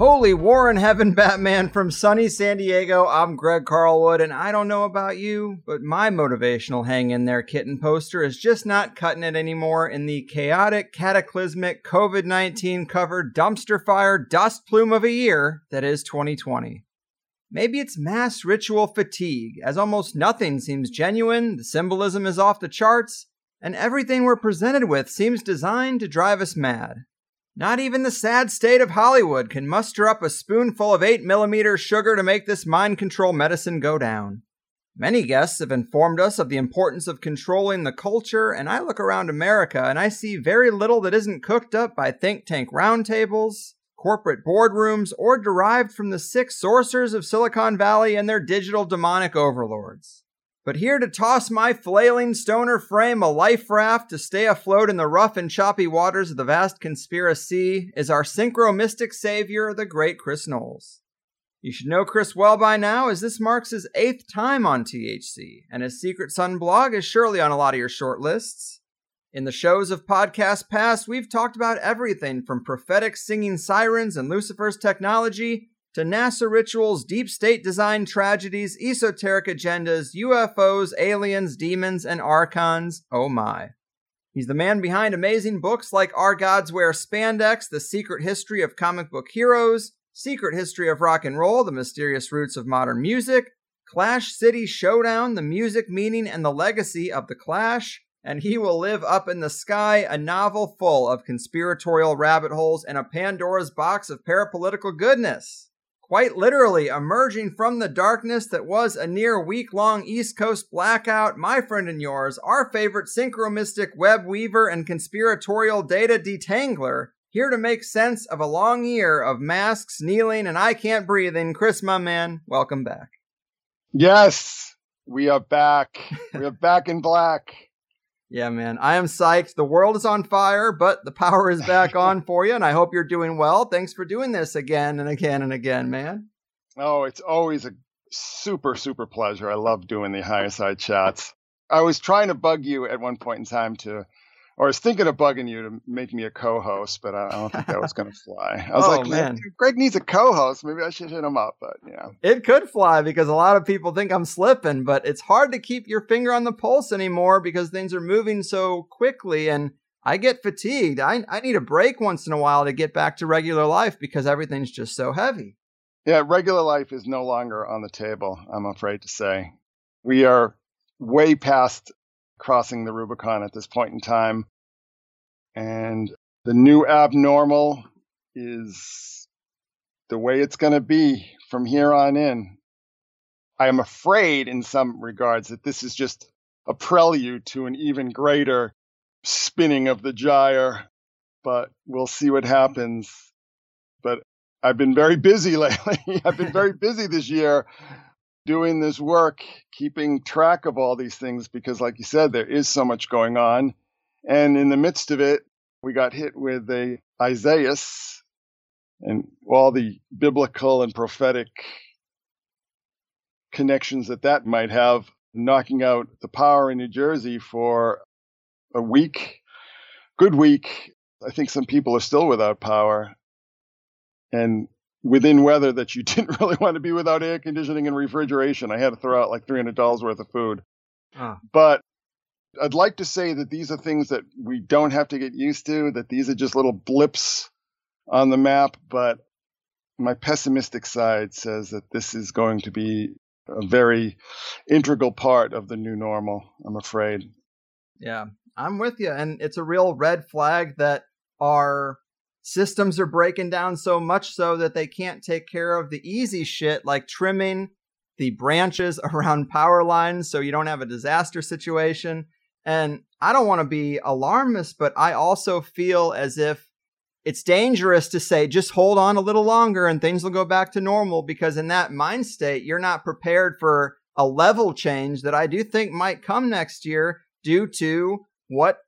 Holy war in heaven, Batman from sunny San Diego. I'm Greg Carlwood, and I don't know about you, but my motivational hang in there kitten poster is just not cutting it anymore in the chaotic, cataclysmic, COVID 19 covered dumpster fire dust plume of a year that is 2020. Maybe it's mass ritual fatigue, as almost nothing seems genuine, the symbolism is off the charts, and everything we're presented with seems designed to drive us mad. Not even the sad state of Hollywood can muster up a spoonful of 8mm sugar to make this mind control medicine go down. Many guests have informed us of the importance of controlling the culture, and I look around America and I see very little that isn't cooked up by think tank roundtables, corporate boardrooms, or derived from the six sorcerers of Silicon Valley and their digital demonic overlords. But here to toss my flailing stoner frame a life raft to stay afloat in the rough and choppy waters of the vast conspiracy is our synchro mystic savior, the great Chris Knowles. You should know Chris well by now, as this marks his eighth time on THC, and his Secret Sun blog is surely on a lot of your short lists. In the shows of podcasts past, we've talked about everything from prophetic singing sirens and Lucifer's technology to NASA rituals, deep state design tragedies, esoteric agendas, UFOs, aliens, demons, and archons. Oh my. He's the man behind amazing books like Our Gods Wear Spandex, The Secret History of Comic Book Heroes, Secret History of Rock and Roll, The Mysterious Roots of Modern Music, Clash City Showdown, The Music, Meaning, and the Legacy of the Clash, and He Will Live Up in the Sky, a novel full of conspiratorial rabbit holes and a Pandora's box of parapolitical goodness quite literally emerging from the darkness that was a near week long East Coast blackout, my friend and yours, our favorite synchromystic web weaver and conspiratorial data detangler, here to make sense of a long year of masks, kneeling, and I can't breathing. Chris, my man, welcome back. Yes, we are back. we are back in black. Yeah, man. I am psyched. The world is on fire, but the power is back on for you, and I hope you're doing well. Thanks for doing this again and again and again, man. Oh, it's always a super, super pleasure. I love doing the higher side chats. I was trying to bug you at one point in time to or I was thinking of bugging you to make me a co-host, but I don't think that was going to fly. I was oh, like, man, Greg needs a co-host. Maybe I should hit him up, but yeah, it could fly because a lot of people think I'm slipping, but it's hard to keep your finger on the pulse anymore because things are moving so quickly, and I get fatigued. I I need a break once in a while to get back to regular life because everything's just so heavy. Yeah, regular life is no longer on the table. I'm afraid to say, we are way past crossing the Rubicon at this point in time. And the new abnormal is the way it's going to be from here on in. I am afraid, in some regards, that this is just a prelude to an even greater spinning of the gyre, but we'll see what happens. But I've been very busy lately. I've been very busy this year doing this work, keeping track of all these things because, like you said, there is so much going on. And in the midst of it, we got hit with a Isaias, and all the biblical and prophetic connections that that might have, knocking out the power in New Jersey for a week, good week. I think some people are still without power. And within weather that you didn't really want to be without air conditioning and refrigeration. I had to throw out like $300 worth of food. But I'd like to say that these are things that we don't have to get used to, that these are just little blips on the map. But my pessimistic side says that this is going to be a very integral part of the new normal, I'm afraid. Yeah, I'm with you. And it's a real red flag that our systems are breaking down so much so that they can't take care of the easy shit like trimming the branches around power lines so you don't have a disaster situation. And I don't want to be alarmist, but I also feel as if it's dangerous to say just hold on a little longer and things will go back to normal because in that mind state you're not prepared for a level change that I do think might come next year due to what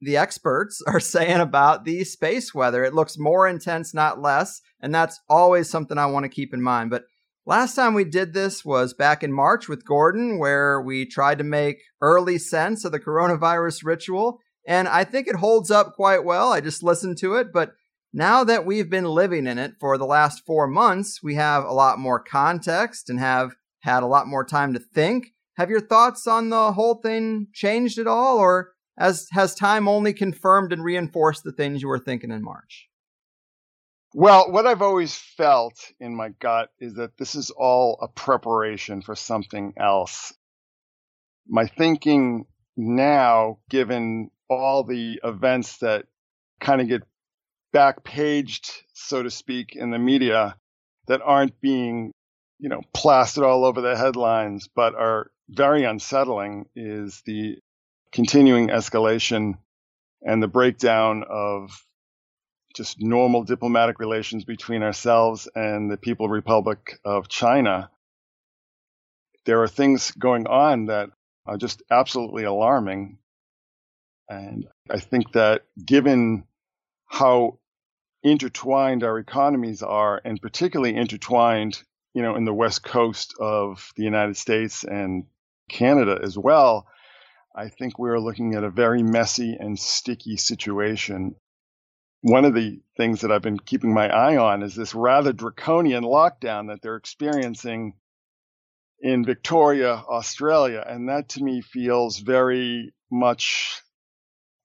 the experts are saying about the space weather. It looks more intense, not less. And that's always something I want to keep in mind. But last time we did this was back in March with Gordon, where we tried to make early sense of the coronavirus ritual. And I think it holds up quite well. I just listened to it. But now that we've been living in it for the last four months, we have a lot more context and have had a lot more time to think. Have your thoughts on the whole thing changed at all? Or as has time only confirmed and reinforced the things you were thinking in March? Well, what I've always felt in my gut is that this is all a preparation for something else. My thinking now, given all the events that kind of get back paged, so to speak, in the media that aren't being, you know, plastered all over the headlines, but are very unsettling, is the continuing escalation and the breakdown of just normal diplomatic relations between ourselves and the People Republic of China. There are things going on that are just absolutely alarming. And I think that given how intertwined our economies are, and particularly intertwined, you know, in the west coast of the United States and Canada as well, I think we're looking at a very messy and sticky situation. One of the things that I've been keeping my eye on is this rather draconian lockdown that they're experiencing in Victoria, Australia. And that to me feels very much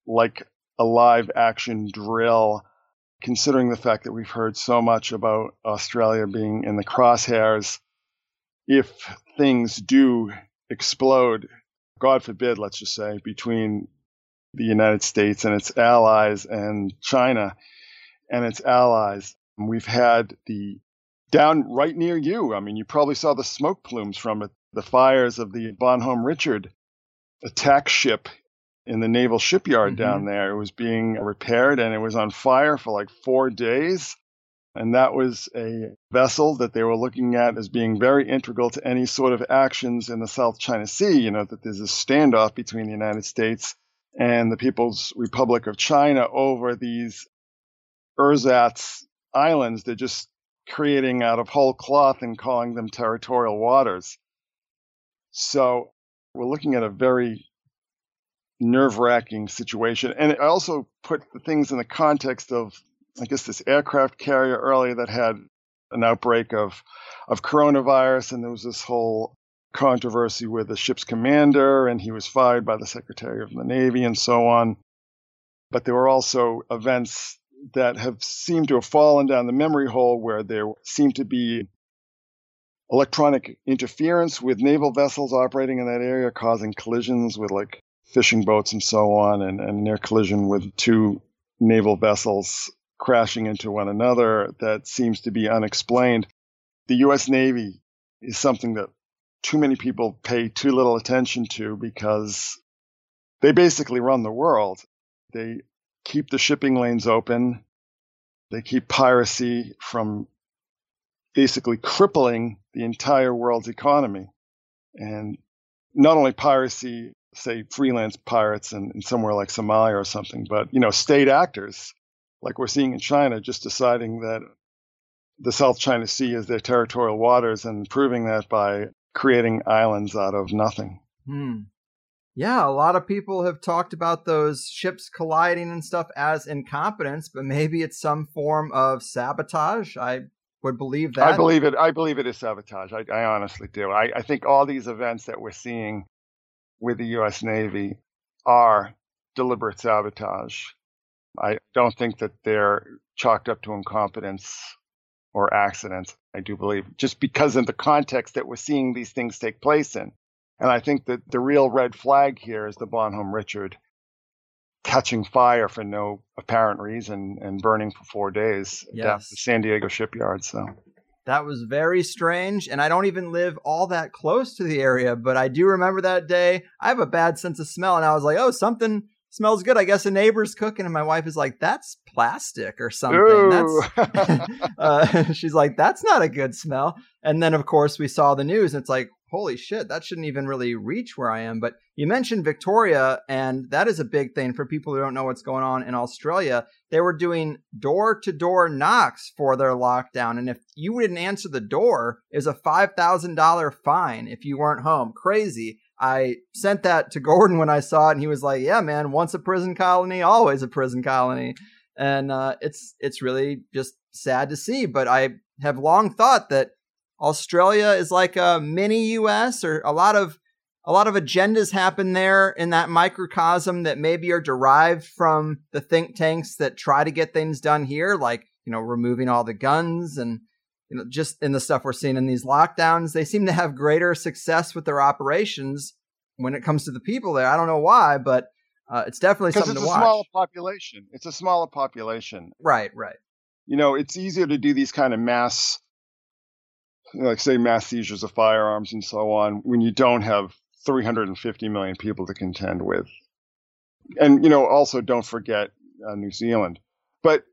like a live action drill, considering the fact that we've heard so much about Australia being in the crosshairs. If things do explode God forbid, let's just say, between the United States and its allies and China and its allies. We've had the down right near you. I mean, you probably saw the smoke plumes from it, the fires of the Bonhomme Richard attack ship in the naval shipyard mm-hmm. down there. It was being repaired and it was on fire for like four days. And that was a vessel that they were looking at as being very integral to any sort of actions in the South China Sea. You know, that there's a standoff between the United States and the People's Republic of China over these ersatz islands. They're just creating out of whole cloth and calling them territorial waters. So we're looking at a very nerve wracking situation. And I also put the things in the context of I guess this aircraft carrier earlier that had an outbreak of of coronavirus, and there was this whole controversy with the ship's commander, and he was fired by the Secretary of the Navy, and so on. But there were also events that have seemed to have fallen down the memory hole where there seemed to be electronic interference with naval vessels operating in that area, causing collisions with like fishing boats and so on, and, and near collision with two naval vessels crashing into one another that seems to be unexplained. The U.S. Navy is something that too many people pay too little attention to because they basically run the world. They keep the shipping lanes open. They keep piracy from basically crippling the entire world's economy. And not only piracy, say freelance pirates in, in somewhere like Somalia or something, but, you know, state actors like we're seeing in China, just deciding that the South China Sea is their territorial waters and proving that by creating islands out of nothing. Hmm. Yeah, a lot of people have talked about those ships colliding and stuff as incompetence, but maybe it's some form of sabotage. I would believe that. I believe it. I believe it is sabotage. I, I honestly do. I, I think all these events that we're seeing with the U.S. Navy are deliberate sabotage. I don't think that they're chalked up to incompetence or accidents. I do believe just because of the context that we're seeing these things take place in. And I think that the real red flag here is the Bonhomme Richard catching fire for no apparent reason and burning for four days yes. at the San Diego shipyard. So that was very strange. And I don't even live all that close to the area, but I do remember that day. I have a bad sense of smell, and I was like, oh, something smells good. I guess a neighbor's cooking, and my wife is like, "That's plastic or something." That's uh, she's like, "That's not a good smell." And then, of course, we saw the news, and it's like, "Holy shit, that shouldn't even really reach where I am." But you mentioned Victoria, and that is a big thing for people who don't know what's going on in Australia. They were doing door-to-door knocks for their lockdown, and if you didn't answer the door, is a five thousand dollar fine if you weren't home. Crazy. I sent that to Gordon when I saw it, and he was like, "Yeah, man, once a prison colony, always a prison colony." And uh, it's it's really just sad to see. But I have long thought that Australia is like a mini U.S. or a lot of a lot of agendas happen there in that microcosm that maybe are derived from the think tanks that try to get things done here, like you know removing all the guns and you know, just in the stuff we're seeing in these lockdowns, they seem to have greater success with their operations when it comes to the people there. I don't know why, but uh, it's definitely something it's to watch. It's a smaller population. It's a smaller population. Right, right. You know, it's easier to do these kind of mass, like say, mass seizures of firearms and so on when you don't have 350 million people to contend with. And, you know, also don't forget uh, New Zealand. But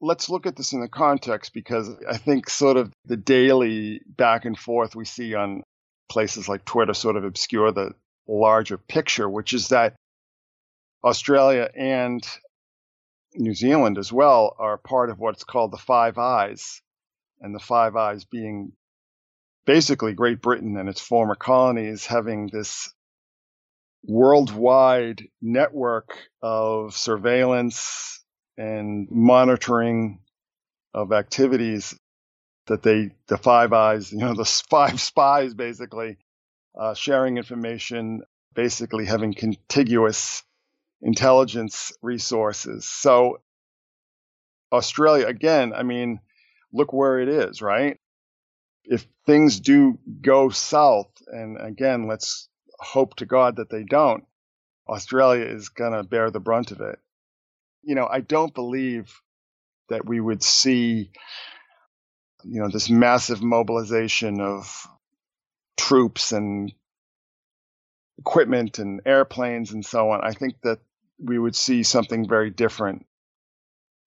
let's look at this in the context because I think sort of the daily back and forth we see on places like Twitter sort of obscure the larger picture, which is that Australia and New Zealand as well are part of what's called the Five Eyes, and the Five Eyes being basically Great Britain and its former colonies having this worldwide network of surveillance and monitoring of activities that they, the Five Eyes, you know, the five spies basically uh, sharing information, basically having contiguous intelligence resources. So, Australia, again, I mean, look where it is, right? If things do go south, and again, let's hope to God that they don't, Australia is going to bear the brunt of it you know, I don't believe that we would see, you know, this massive mobilization of troops and equipment and airplanes and so on. I think that we would see something very different.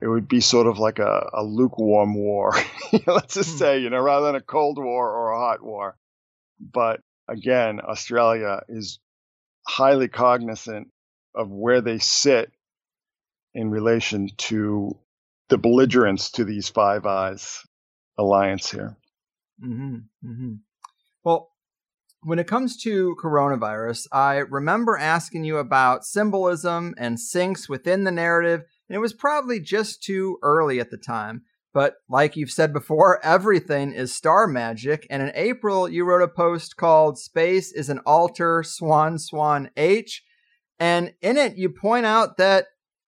It would be sort of like a, a lukewarm war, let's just hmm. say, you know, rather than a cold war or a hot war. But again, Australia is highly cognizant of where they sit in relation to the belligerence to these Five Eyes alliance here. Mm-hmm, mm-hmm. Well, when it comes to coronavirus, I remember asking you about symbolism and syncs within the narrative, and it was probably just too early at the time. But like you've said before, everything is star magic. And in April, you wrote a post called Space is an Altar Swan Swan H. And in it, you point out that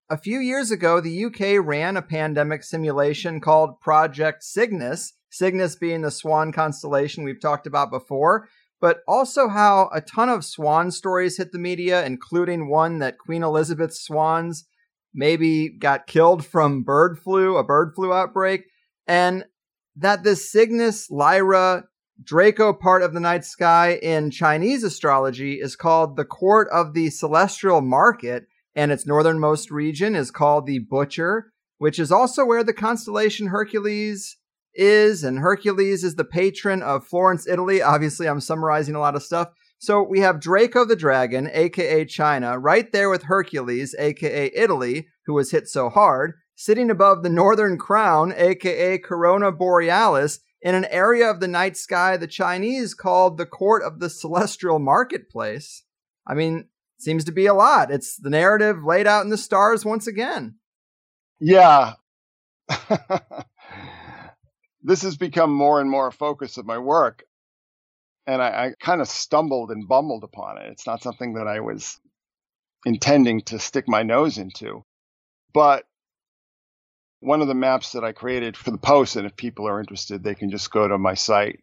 a few years ago, the UK ran a pandemic simulation called Project Cygnus, Cygnus being the swan constellation we've talked about before, but also how a ton of swan stories hit the media, including one that Queen Elizabeth's swans maybe got killed from bird flu, a bird flu outbreak, and that this Cygnus, Lyra, Draco part of the night sky in Chinese astrology is called the court of the celestial market and its northernmost region is called the Butcher, which is also where the constellation Hercules is. And Hercules is the patron of Florence, Italy. Obviously, I'm summarizing a lot of stuff. So we have Draco the Dragon, aka China, right there with Hercules, aka Italy, who was hit so hard. sitting above the northern crown, aka Corona Borealis, in an area of the night sky the Chinese called the Court of the Celestial Marketplace. I mean, seems to be a lot. It's the narrative laid out in the stars once again. Yeah. this has become more and more a focus of my work. And I, I kind of stumbled and bumbled upon it. It's not something that I was intending to stick my nose into. But one of the maps that I created for the post, and if people are interested, they can just go to my site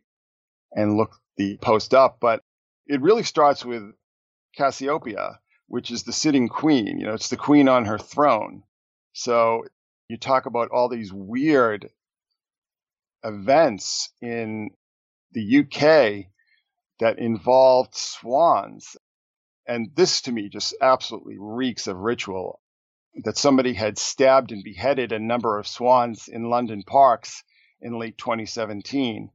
and look the post up. But it really starts with Cassiopeia, which is the sitting queen. You know, it's the queen on her throne. So you talk about all these weird events in the UK that involved swans. And this to me just absolutely reeks of ritual that somebody had stabbed and beheaded a number of swans in London parks in late 2017.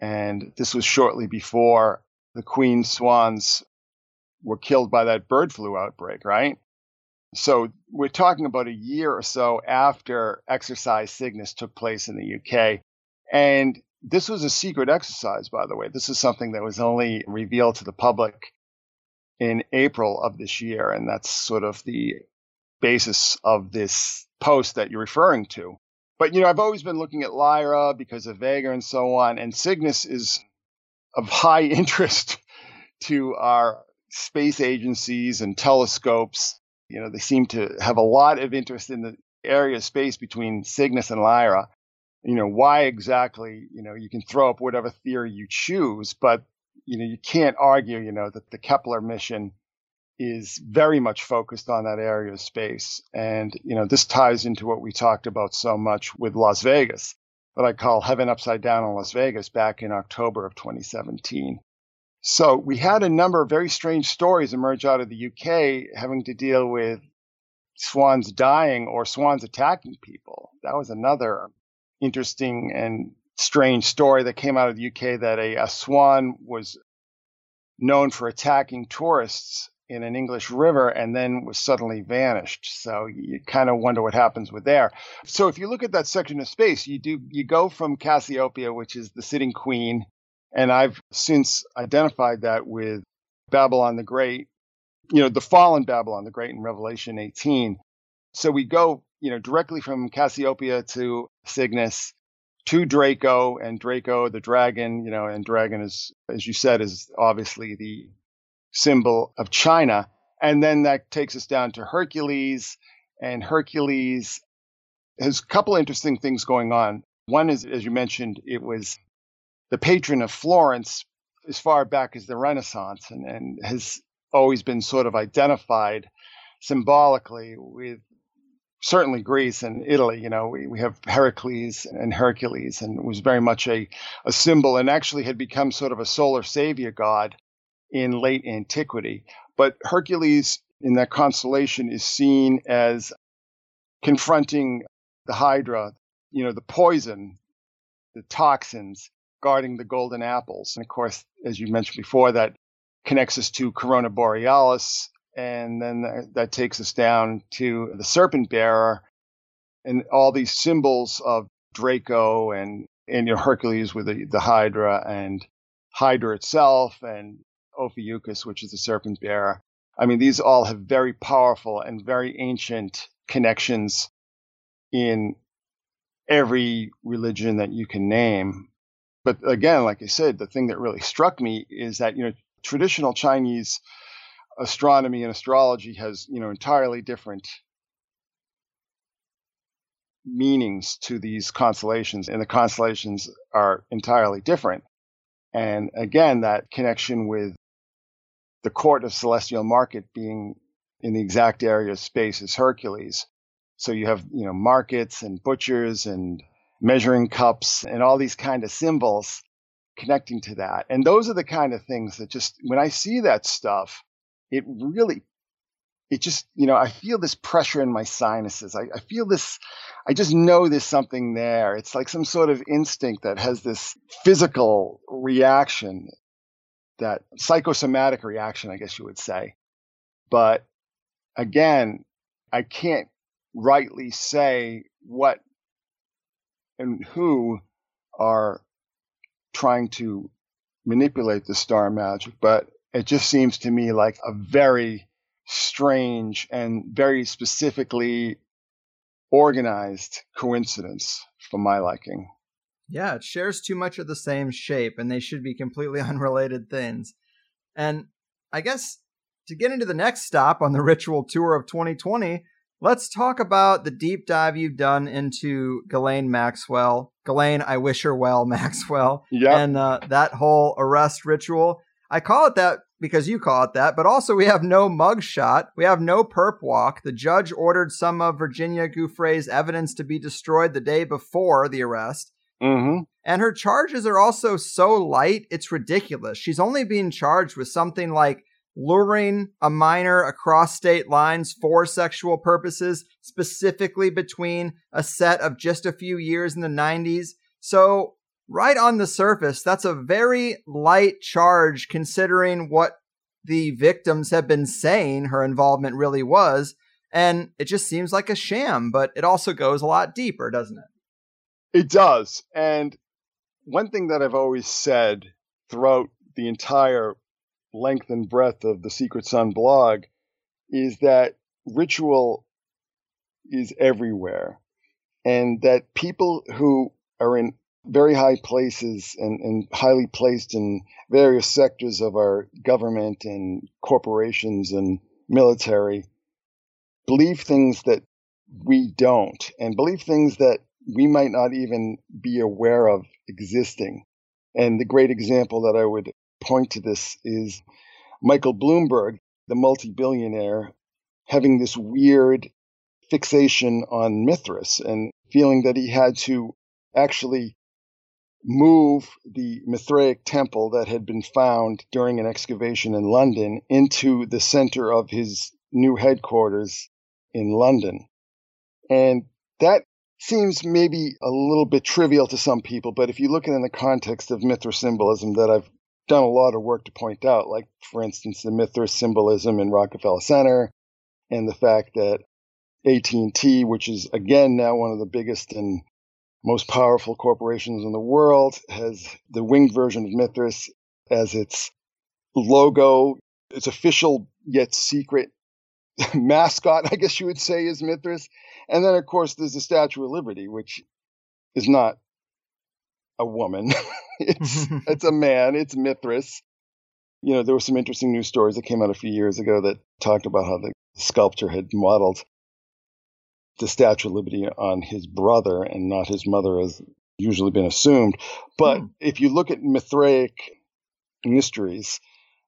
And this was shortly before the queen swans were killed by that bird flu outbreak, right? So we're talking about a year or so after exercise Cygnus took place in the UK. And this was a secret exercise, by the way. This is something that was only revealed to the public in April of this year. And that's sort of the basis of this post that you're referring to. But, you know, I've always been looking at Lyra because of Vega and so on. And Cygnus is of high interest to our space agencies and telescopes. You know, they seem to have a lot of interest in the area of space between Cygnus and Lyra. You know, why exactly, you know, you can throw up whatever theory you choose, but, you know, you can't argue, you know, that the Kepler mission is very much focused on that area of space. And, you know, this ties into what we talked about so much with Las Vegas, what I call heaven upside down in Las Vegas back in October of 2017. So we had a number of very strange stories emerge out of the UK having to deal with swans dying or swans attacking people. That was another interesting and strange story that came out of the UK that a, a swan was known for attacking tourists in an English river and then was suddenly vanished. So you kind of wonder what happens with there. So if you look at that section of space, you do you go from Cassiopeia, which is the sitting queen, and I've since identified that with Babylon the Great, you know, the fallen Babylon the Great in Revelation 18. So we go, you know, directly from Cassiopeia to Cygnus to Draco and Draco the dragon, you know, and dragon is as you said is obviously the symbol of China. And then that takes us down to Hercules. And Hercules has a couple interesting things going on. One is, as you mentioned, it was the patron of Florence as far back as the Renaissance and, and has always been sort of identified symbolically with certainly Greece and Italy. You know, we, we have Heracles and Hercules, and was very much a, a symbol and actually had become sort of a solar savior god in late antiquity. But Hercules in that constellation is seen as confronting the Hydra, you know, the poison, the toxins guarding the golden apples. And of course, as you mentioned before, that connects us to Corona Borealis. And then that takes us down to the serpent bearer and all these symbols of Draco and, and you know, Hercules with the, the Hydra and Hydra itself and Ophiuchus, which is the serpent bearer. I mean, these all have very powerful and very ancient connections in every religion that you can name. But again, like I said, the thing that really struck me is that, you know, traditional Chinese astronomy and astrology has, you know, entirely different meanings to these constellations, and the constellations are entirely different. And again, that connection with the court of celestial market being in the exact area of space is Hercules. So you have, you know, markets and butchers and measuring cups and all these kind of symbols connecting to that. And those are the kind of things that just, when I see that stuff, it really, it just, you know, I feel this pressure in my sinuses. I, I feel this, I just know there's something there. It's like some sort of instinct that has this physical reaction that psychosomatic reaction, I guess you would say. But again, I can't rightly say what and who are trying to manipulate the star magic, but it just seems to me like a very strange and very specifically organized coincidence for my liking. Yeah, it shares too much of the same shape, and they should be completely unrelated things. And I guess to get into the next stop on the ritual tour of 2020, let's talk about the deep dive you've done into Ghislaine Maxwell. Ghislaine, I wish her well, Maxwell. Yeah. And uh, that whole arrest ritual. I call it that because you call it that, but also we have no mugshot. We have no perp walk. The judge ordered some of Virginia Giuffre's evidence to be destroyed the day before the arrest. Mm-hmm. And her charges are also so light, it's ridiculous. She's only being charged with something like luring a minor across state lines for sexual purposes, specifically between a set of just a few years in the 90s. So, right on the surface, that's a very light charge considering what the victims have been saying her involvement really was. And it just seems like a sham, but it also goes a lot deeper, doesn't it? It does. And one thing that I've always said throughout the entire length and breadth of the Secret Sun blog is that ritual is everywhere and that people who are in very high places and, and highly placed in various sectors of our government and corporations and military believe things that we don't and believe things that we might not even be aware of existing. And the great example that I would point to this is Michael Bloomberg, the multi billionaire, having this weird fixation on Mithras and feeling that he had to actually move the Mithraic temple that had been found during an excavation in London into the center of his new headquarters in London. And that seems maybe a little bit trivial to some people, but if you look at it in the context of Mithra symbolism that I've done a lot of work to point out, like for instance the Mithra symbolism in Rockefeller Center, and the fact that AT&T, which is again now one of the biggest and most powerful corporations in the world, has the winged version of Mithras as its logo, its official yet secret mascot, I guess you would say, is Mithras. And then, of course, there's the Statue of Liberty, which is not a woman. it's it's a man. It's Mithras. You know, there were some interesting news stories that came out a few years ago that talked about how the sculptor had modeled the Statue of Liberty on his brother and not his mother, as usually been assumed. But hmm. if you look at Mithraic mysteries,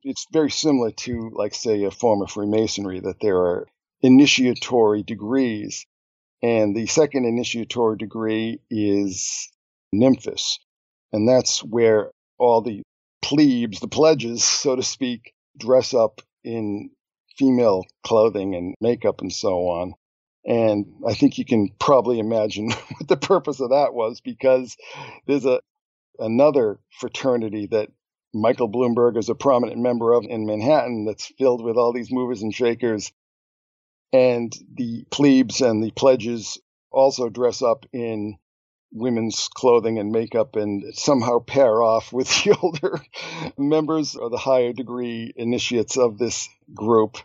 it's very similar to, like, say, a form of Freemasonry, that there are initiatory degrees. And the second initiatory degree is Nymphus. And that's where all the plebes, the pledges, so to speak, dress up in female clothing and makeup and so on. And I think you can probably imagine what the purpose of that was because there's a another fraternity that Michael Bloomberg is a prominent member of in Manhattan that's filled with all these movers and shakers. And the plebes and the pledges also dress up in women's clothing and makeup and somehow pair off with the older members or the higher degree initiates of this group.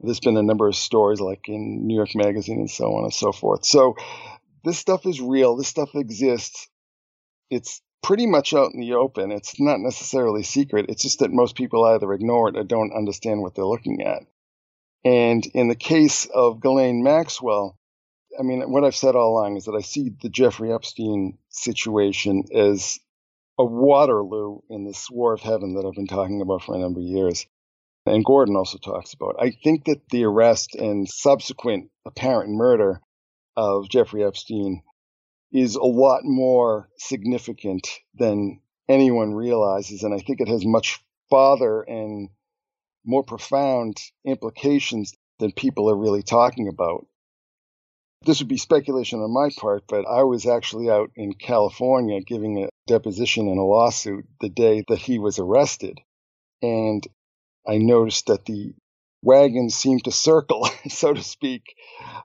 There's been a number of stories like in New York Magazine and so on and so forth. So this stuff is real. This stuff exists. It's pretty much out in the open. It's not necessarily secret. It's just that most people either ignore it or don't understand what they're looking at. And in the case of Ghislaine Maxwell, I mean, what I've said all along is that I see the Jeffrey Epstein situation as a Waterloo in this war of heaven that I've been talking about for a number of years. And Gordon also talks about. I think that the arrest and subsequent apparent murder of Jeffrey Epstein is a lot more significant than anyone realizes. And I think it has much farther and more profound implications than people are really talking about. This would be speculation on my part, but I was actually out in California giving a deposition in a lawsuit the day that he was arrested. And I noticed that the wagons seemed to circle, so to speak,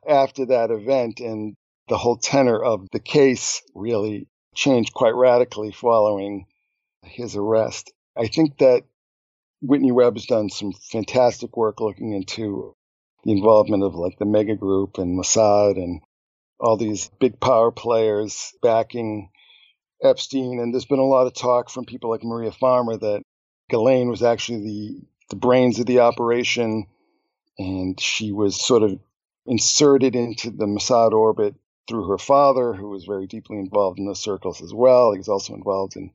after that event. And the whole tenor of the case really changed quite radically following his arrest. I think that Whitney Webb has done some fantastic work looking into the involvement of like the mega group and Mossad and all these big power players backing Epstein. And there's been a lot of talk from people like Maria Farmer that Ghislaine was actually the, the brains of the operation. And she was sort of inserted into the Mossad orbit through her father, who was very deeply involved in those circles as well. He was also involved in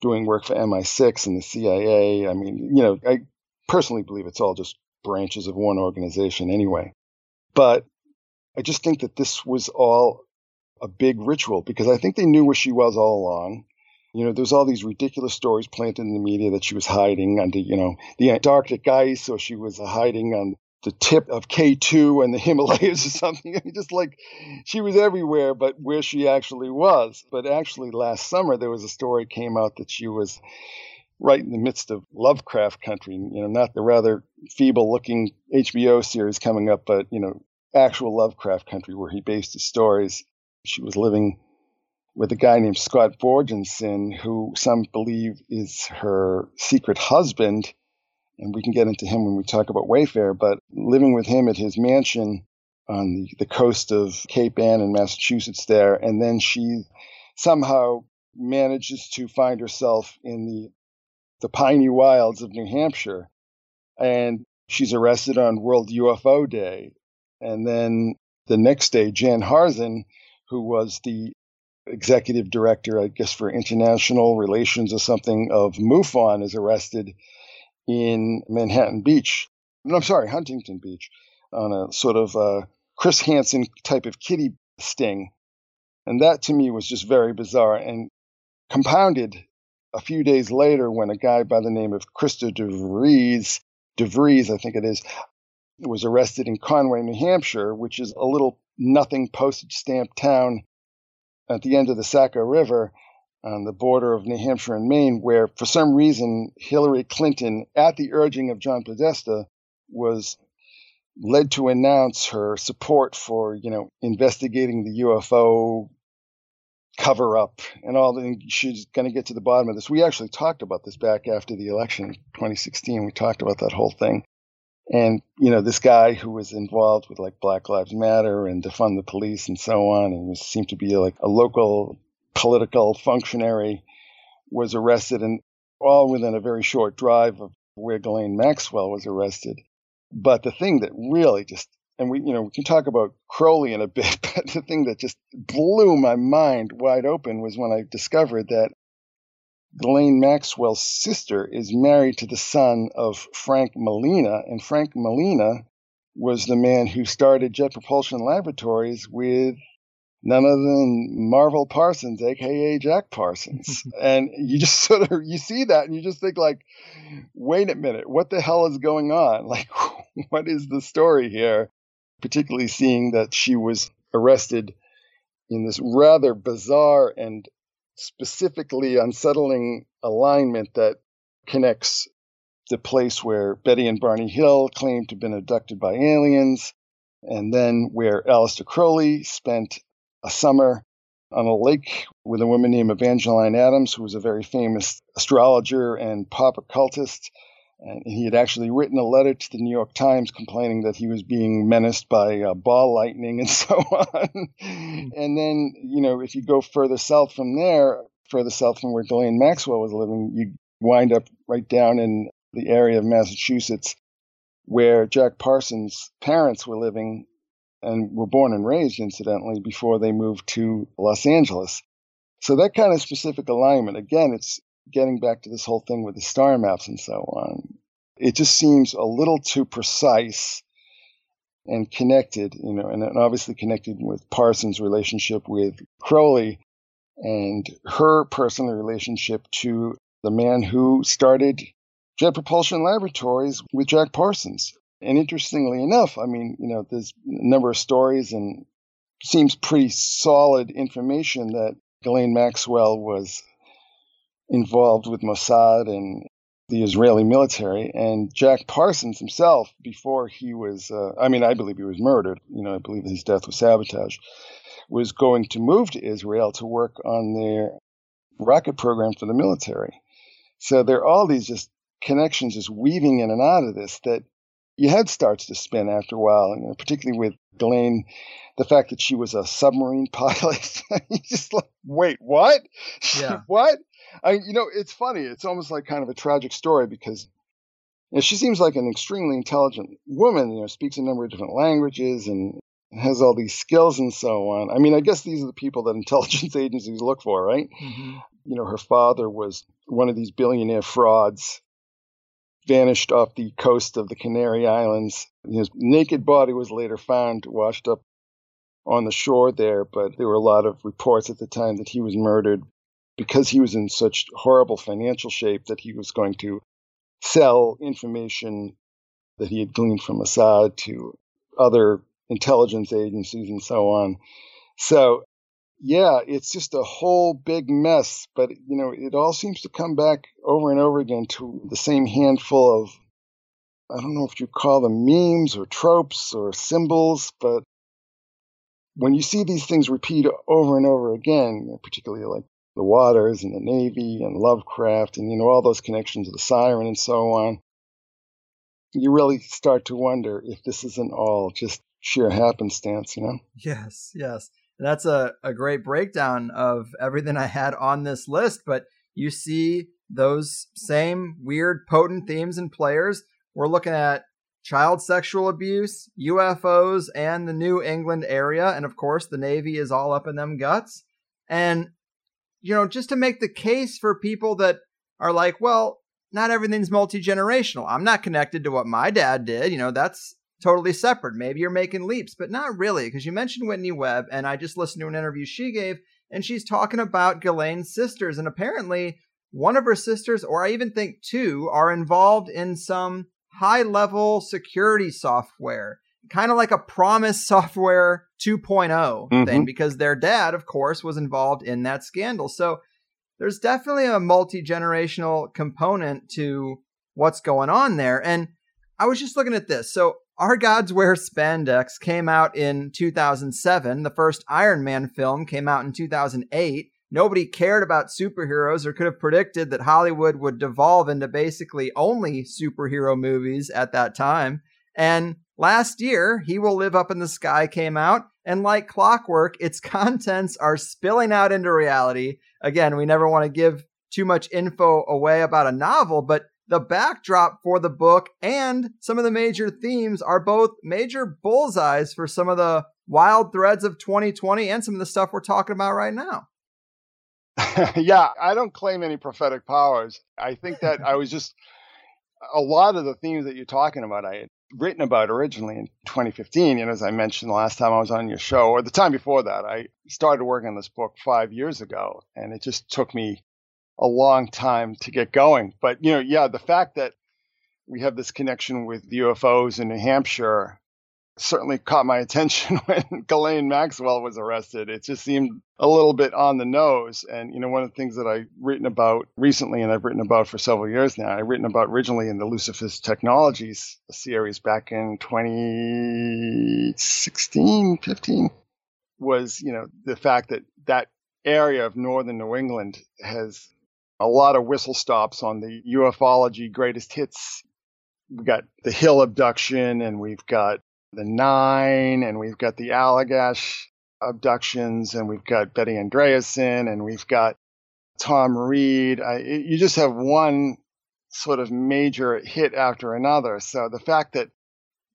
doing work for MI6 and the CIA. I mean, you know, I personally believe it's all just branches of one organization anyway. But I just think that this was all a big ritual because I think they knew where she was all along. You know, there's all these ridiculous stories planted in the media that she was hiding under, you know, the Antarctic ice, or she was hiding on the tip of K2 and the Himalayas or something. I mean, just like she was everywhere, but where she actually was. But actually, last summer, there was a story came out that she was right in the midst of Lovecraft country, you know, not the rather feeble looking HBO series coming up, but, you know, actual Lovecraft country where he based his stories. She was living with a guy named Scott Borgerson, who some believe is her secret husband and we can get into him when we talk about Wayfair, but living with him at his mansion on the, the coast of Cape Ann in Massachusetts there, and then she somehow manages to find herself in the the piney wilds of New Hampshire, and she's arrested on World UFO Day, and then the next day, Jan Harzan, who was the executive director, I guess, for international relations or something of MUFON, is arrested in Manhattan Beach. No, I'm sorry, Huntington Beach, on a sort of uh, Chris Hansen type of kitty sting. And that to me was just very bizarre and compounded a few days later when a guy by the name of Christa DeVries, DeVries, I think it is, was arrested in Conway, New Hampshire, which is a little nothing postage stamp town at the end of the Saco River on the border of New Hampshire and Maine, where for some reason Hillary Clinton, at the urging of John Podesta, was led to announce her support for, you know, investigating the UFO cover up and all the she's going to get to the bottom of this. We actually talked about this back after the election 2016. We talked about that whole thing. And, you know, this guy who was involved with like Black Lives Matter and defund the police and so on, and seemed to be like a local political functionary was arrested, and all within a very short drive of where Ghislaine Maxwell was arrested. But the thing that really just and we you know we can talk about Crowley in a bit, but the thing that just blew my mind wide open was when I discovered that Ghislaine Maxwell's sister is married to the son of Frank Malina, and Frank Malina was the man who started Jet Propulsion Laboratories with none other than Marvel Parsons, aka Jack Parsons. and you just sort of you see that and you just think like, wait a minute, what the hell is going on? Like what is the story here? Particularly seeing that she was arrested in this rather bizarre and specifically unsettling alignment that connects the place where Betty and Barney Hill claimed to have been abducted by aliens, and then where Aleister Crowley spent a summer on a lake with a woman named Evangeline Adams, who was a very famous astrologer and pop occultist. And he had actually written a letter to the New York Times complaining that he was being menaced by uh, ball lightning and so on. and then, you know, if you go further south from there, further south from where Ghislaine Maxwell was living, you wind up right down in the area of Massachusetts where Jack Parsons' parents were living and were born and raised, incidentally, before they moved to Los Angeles. So that kind of specific alignment, again, it's getting back to this whole thing with the star maps and so on. It just seems a little too precise and connected, you know, and obviously connected with Parsons' relationship with Crowley and her personal relationship to the man who started Jet Propulsion Laboratories with Jack Parsons. And interestingly enough, I mean, you know, there's a number of stories and seems pretty solid information that Ghislaine Maxwell was involved with Mossad and the Israeli military. And Jack Parsons himself, before he was, uh, I mean, I believe he was murdered, you know, I believe his death was sabotage, was going to move to Israel to work on their rocket program for the military. So there are all these just connections just weaving in and out of this that your head starts to spin after a while, and you know, particularly with Ghislaine, the fact that she was a submarine pilot. you just like, wait, what? Yeah. what? I, you know, it's funny. It's almost like kind of a tragic story because you know, she seems like an extremely intelligent woman. You know, speaks a number of different languages and has all these skills and so on. I mean, I guess these are the people that intelligence agencies look for, right? Mm-hmm. You know, her father was one of these billionaire frauds, vanished off the coast of the Canary Islands. His naked body was later found washed up on the shore there, but there were a lot of reports at the time that he was murdered because he was in such horrible financial shape that he was going to sell information that he had gleaned from Mossad to other intelligence agencies and so on. So, yeah, it's just a whole big mess, but you know, it all seems to come back over and over again to the same handful of I don't know if you call them memes or tropes or symbols, but when you see these things repeat over and over again, particularly like the waters and the Navy and Lovecraft and, you know, all those connections to the siren and so on, you really start to wonder if this isn't all just sheer happenstance, you know? Yes, yes. That's a, a great breakdown of everything I had on this list, but you see those same weird, potent themes and players. We're looking at child sexual abuse, UFOs, and the New England area. And of course, the Navy is all up in them guts. And, you know, just to make the case for people that are like, well, not everything's multi generational. I'm not connected to what my dad did. You know, that's totally separate. Maybe you're making leaps, but not really, because you mentioned Whitney Webb, and I just listened to an interview she gave, and she's talking about Ghislaine's sisters. And apparently, one of her sisters, or I even think two, are involved in some high level security software, kind of like a PROMIS software 2.0 Mhm. thing, because their dad, of course, was involved in that scandal. So there's definitely a multi generational component to what's going on there. And I was just looking at this. So Our Gods Wear Spandex came out in 2007. The first Iron Man film came out in 2008. Nobody cared about superheroes or could have predicted that Hollywood would devolve into basically only superhero movies at that time. And last year, He Will Live Up in the Sky came out, and like clockwork, its contents are spilling out into reality. Again, we never want to give too much info away about a novel, but the backdrop for the book and some of the major themes are both major bullseyes for some of the wild threads of 2020 and some of the stuff we're talking about right now. yeah, I don't claim any prophetic powers. I think that I was just a lot of the themes that you're talking about. I had written about originally in 2015, and as I mentioned the last time I was on your show, or the time before that, I started working on this book five years ago, and it just took me a long time to get going. But you know, yeah, the fact that we have this connection with UFOs in New Hampshire certainly caught my attention when Ghislaine Maxwell was arrested. It just seemed a little bit on the nose. And, you know, one of the things that I've written about recently and I've written about for several years now, I've written about originally in the Lucifer's Technologies series back in 2016, 15, was, you know, the fact that that area of northern New England has a lot of whistle stops on the ufology greatest hits. We've got the Hill abduction and we've got the Nine, and we've got the Allagash abductions, and we've got Betty Andreasson, and we've got Tom Reed. I, you just have one sort of major hit after another. So the fact that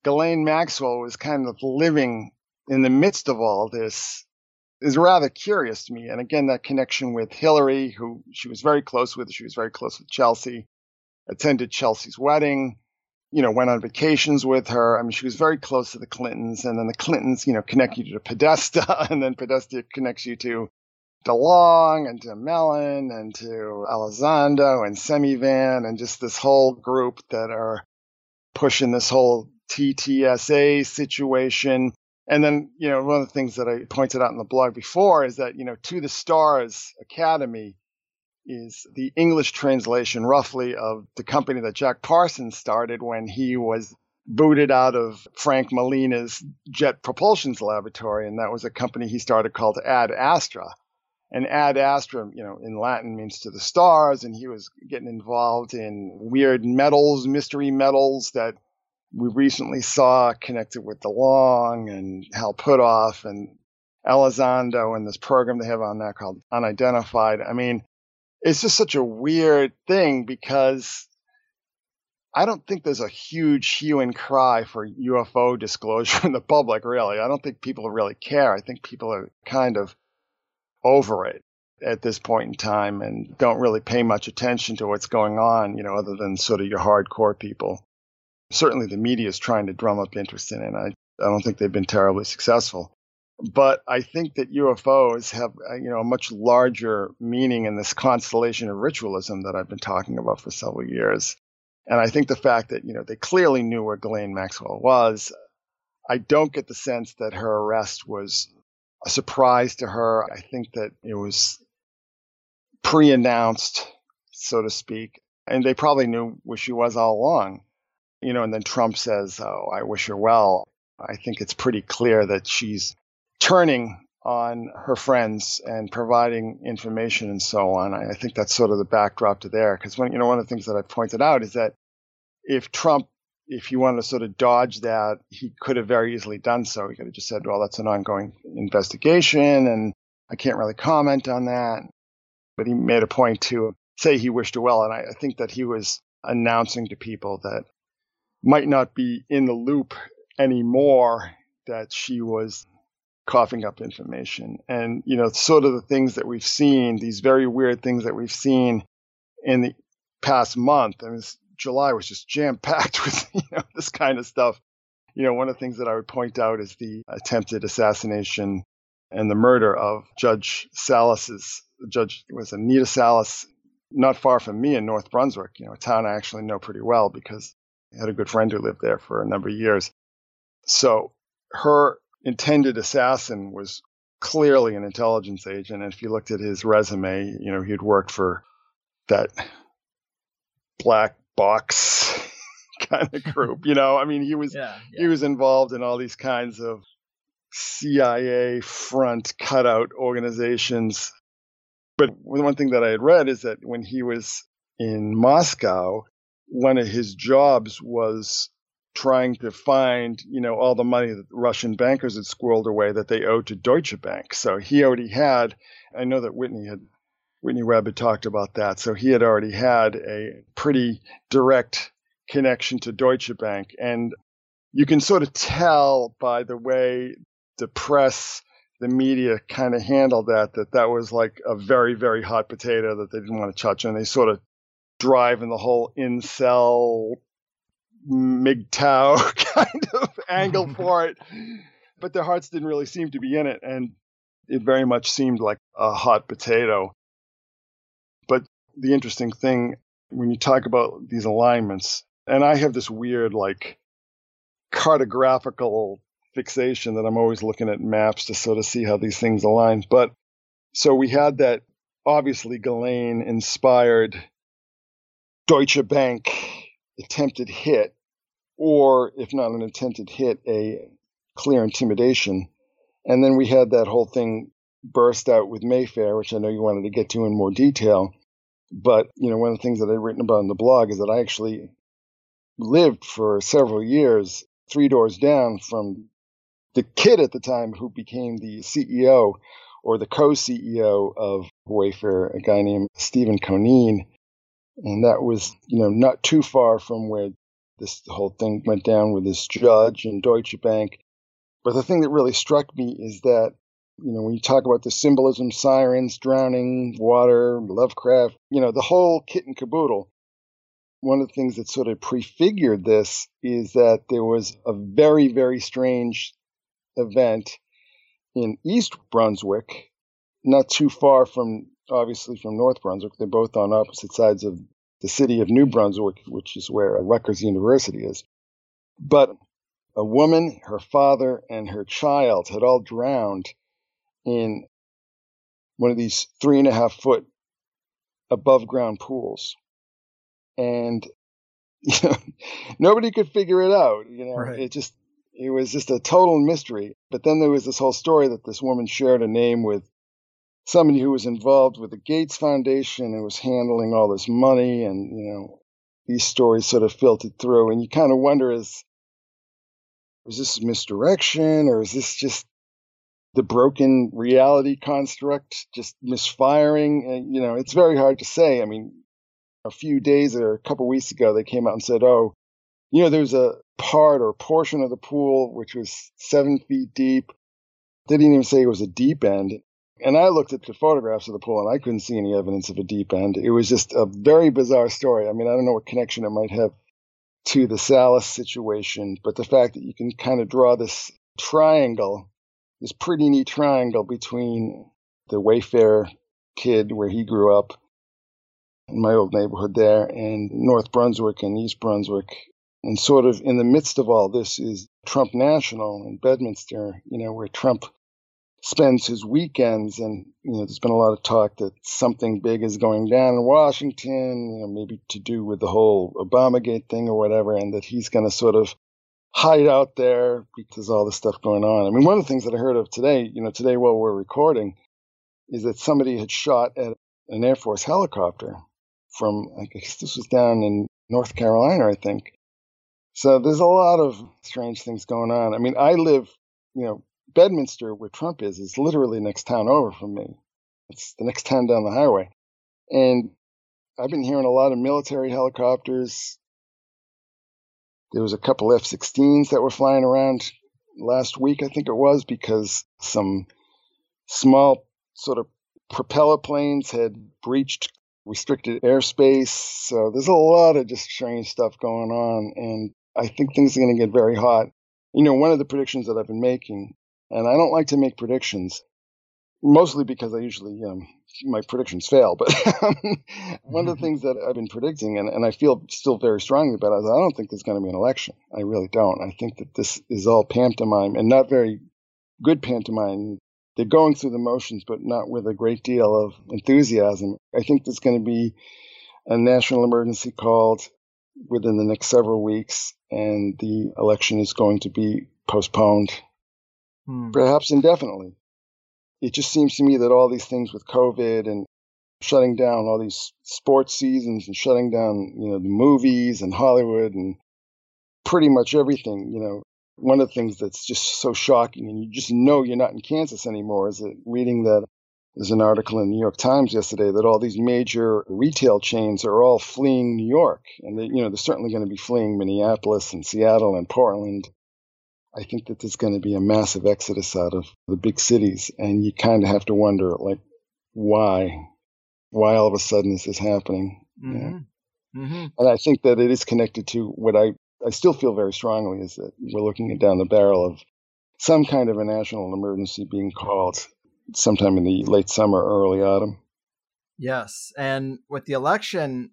Ghislaine Maxwell was kind of living in the midst of all this is rather curious to me. And again, that connection with Hillary, who she was very close with, she was very close with Chelsea, attended Chelsea's wedding you know, went on vacations with her. I mean, she was very close to the Clintons, and then the Clintons, you know, connect you to Podesta, and then Podesta connects you to DeLonge and to Mellon and to Elizondo and Semivan and just this whole group that are pushing this whole TTSA situation. And then, you know, one of the things that I pointed out in the blog before is that, you know, To the Stars Academy is the English translation, roughly, of the company that Jack Parsons started when he was booted out of Frank Malina's Jet Propulsions Laboratory. And that was a company he started called Ad Astra. And Ad Astra, you know, in Latin means to the stars. And he was getting involved in weird metals, mystery metals that we recently saw connected with DeLonge and Hal Puthoff and Elizondo and this program they have on that called Unidentified. I mean, it's just such a weird thing because I don't think there's a huge hue and cry for UFO disclosure in the public, really. I don't think people really care. I think people are kind of over it at this point in time and don't really pay much attention to what's going on, you know, other than sort of your hardcore people. Certainly the media is trying to drum up interest in it. I, I don't think they've been terribly successful. But I think that UFOs have, uh, you know, a much larger meaning in this constellation of ritualism that I've been talking about for several years. And I think the fact that, you know, they clearly knew where Ghislaine Maxwell was, I don't get the sense that her arrest was a surprise to her. I think that it was pre announced, so to speak. And they probably knew where she was all along. You know, and then Trump says, Oh, I wish her well. I think it's pretty clear that she's turning on her friends and providing information and so on. I, think that's sort of the backdrop to there. Because when you know one of the things that I pointed out is that if Trump, if he wanted to sort of dodge that, he could have very easily done so. He could have just said, "Well, that's an ongoing investigation, and I can't really comment on that." But he made a point to say he wished her well, and I, I think that he was announcing to people that might not be in the loop anymore that she was coughing up information. And, you know, sort of the things that we've seen, these very weird things that we've seen in the past month. I mean, July was just jam packed with, you know, this kind of stuff. You know, one of the things that I would point out is the attempted assassination and the murder of Judge Salas's Judge was Anita Salas, not far from me in North Brunswick, you know, a town I actually know pretty well because had a good friend who lived there for a number of years. So her intended assassin was clearly an intelligence agent. And if you looked at his resume, you know, he'd worked for that black box kind of group. You know, I mean, he was yeah, yeah. he was involved in all these kinds of CIA front cutout organizations. But one thing that I had read is that when he was in Moscow, one of his jobs was trying to find, you know, all the money that Russian bankers had squirreled away that they owed to Deutsche Bank. So he already had, I know that Whitney had, Whitney Webb had talked about that. So he had already had a pretty direct connection to Deutsche Bank. And you can sort of tell by the way the press, the media kind of handled that, that that was like a very, very hot potato that they didn't want to touch. And they sort of drive in the whole incel MGTOW kind of angle for it, but their hearts didn't really seem to be in it, and it very much seemed like a hot potato. But the interesting thing when you talk about these alignments, and I have this weird like cartographical fixation that I'm always looking at maps to sort of see how these things align. But so we had that obviously Ghislaine inspired Deutsche Bank attempted hit, or if not an attempted hit, a clear intimidation. And then we had that whole thing burst out with Wayfair, which I know you wanted to get to in more detail. But, you know, one of the things that I've written about in the blog is that I actually lived for several years three doors down from the kid at the time who became the CEO or the co-CEO of Wayfair, a guy named Stephen Conine. And that was, you know, not too far from where this whole thing went down with this judge and Deutsche Bank. But the thing that really struck me is that, you know, when you talk about the symbolism, sirens, drowning, water, Lovecraft, you know, the whole kit and caboodle, one of the things that sort of prefigured this is that there was a very, very strange event in East Brunswick, not too far from obviously from North Brunswick. They're both on opposite sides of the city of New Brunswick, which is where Rutgers University is. But a woman, her father, and her child had all drowned in one of these three and a half foot above ground pools. And you know, nobody could figure it out. You know, right. it just it was just a total mystery. But then there was this whole story that this woman shared a name with somebody who was involved with the Gates Foundation and was handling all this money, and you know, these stories sort of filtered through, and you kind of wonder is is this misdirection or is this just the broken reality construct just misfiring? And, you know, it's very hard to say. I mean, a few days or a couple weeks ago, they came out and said, "Oh, you know, there's a part or portion of the pool which was seven feet deep. They didn't even say it was a deep end. And I looked at the photographs of the pool and I couldn't see any evidence of a deep end. It was just a very bizarre story. I mean, I don't know what connection it might have to the Salas situation, but the fact that you can kind of draw this triangle, this pretty neat triangle between the Wayfair kid where he grew up in my old neighborhood there and North Brunswick and East Brunswick and sort of in the midst of all this is Trump National in Bedminster, you know, where Trump spends his weekends. And, you know, there's been a lot of talk that something big is going down in Washington, you know, maybe to do with the whole Obamagate thing or whatever, and that he's going to sort of hide out there because all this stuff going on. I mean, one of the things that I heard of today, you know, today while we're recording, is that somebody had shot at an Air Force helicopter from, I guess this was down in North Carolina, I think. So there's a lot of strange things going on. I mean, I live, you know, Bedminster, where Trump is, is literally next town over from me. It's the next town down the highway. And I've been hearing a lot of military helicopters. There was a couple F 16s that were flying around last week, I think it was, because some small sort of propeller planes had breached restricted airspace. So there's a lot of just strange stuff going on. And I think things are going to get very hot. You know, one of the predictions that I've been making, and I don't like to make predictions, mostly because I usually um, my predictions fail. But one of the mm-hmm. things that I've been predicting, and, and I feel still very strongly about, is I don't think there's going to be an election. I really don't. I think that this is all pantomime and not very good pantomime. They're going through the motions, but not with a great deal of enthusiasm. I think there's going to be a national emergency called within the next several weeks, and the election is going to be postponed, hmm. perhaps indefinitely. It just seems to me that all these things with COVID and shutting down all these sports seasons and shutting down, you know, the movies and Hollywood and pretty much everything, you know, one of the things that's just so shocking and you just know you're not in Kansas anymore is that reading that there's an article in the New York Times yesterday that all these major retail chains are all fleeing New York, and they, you know they're certainly going to be fleeing Minneapolis and Seattle and Portland. I think that there's going to be a massive exodus out of the big cities, and you kind of have to wonder, like, why, why all of a sudden is this happening? Mm-hmm. Yeah. Mm-hmm. And I think that it is connected to what I I still feel very strongly is that we're looking down the barrel of some kind of a national emergency being called sometime in the late summer, early autumn. Yes. And with the election,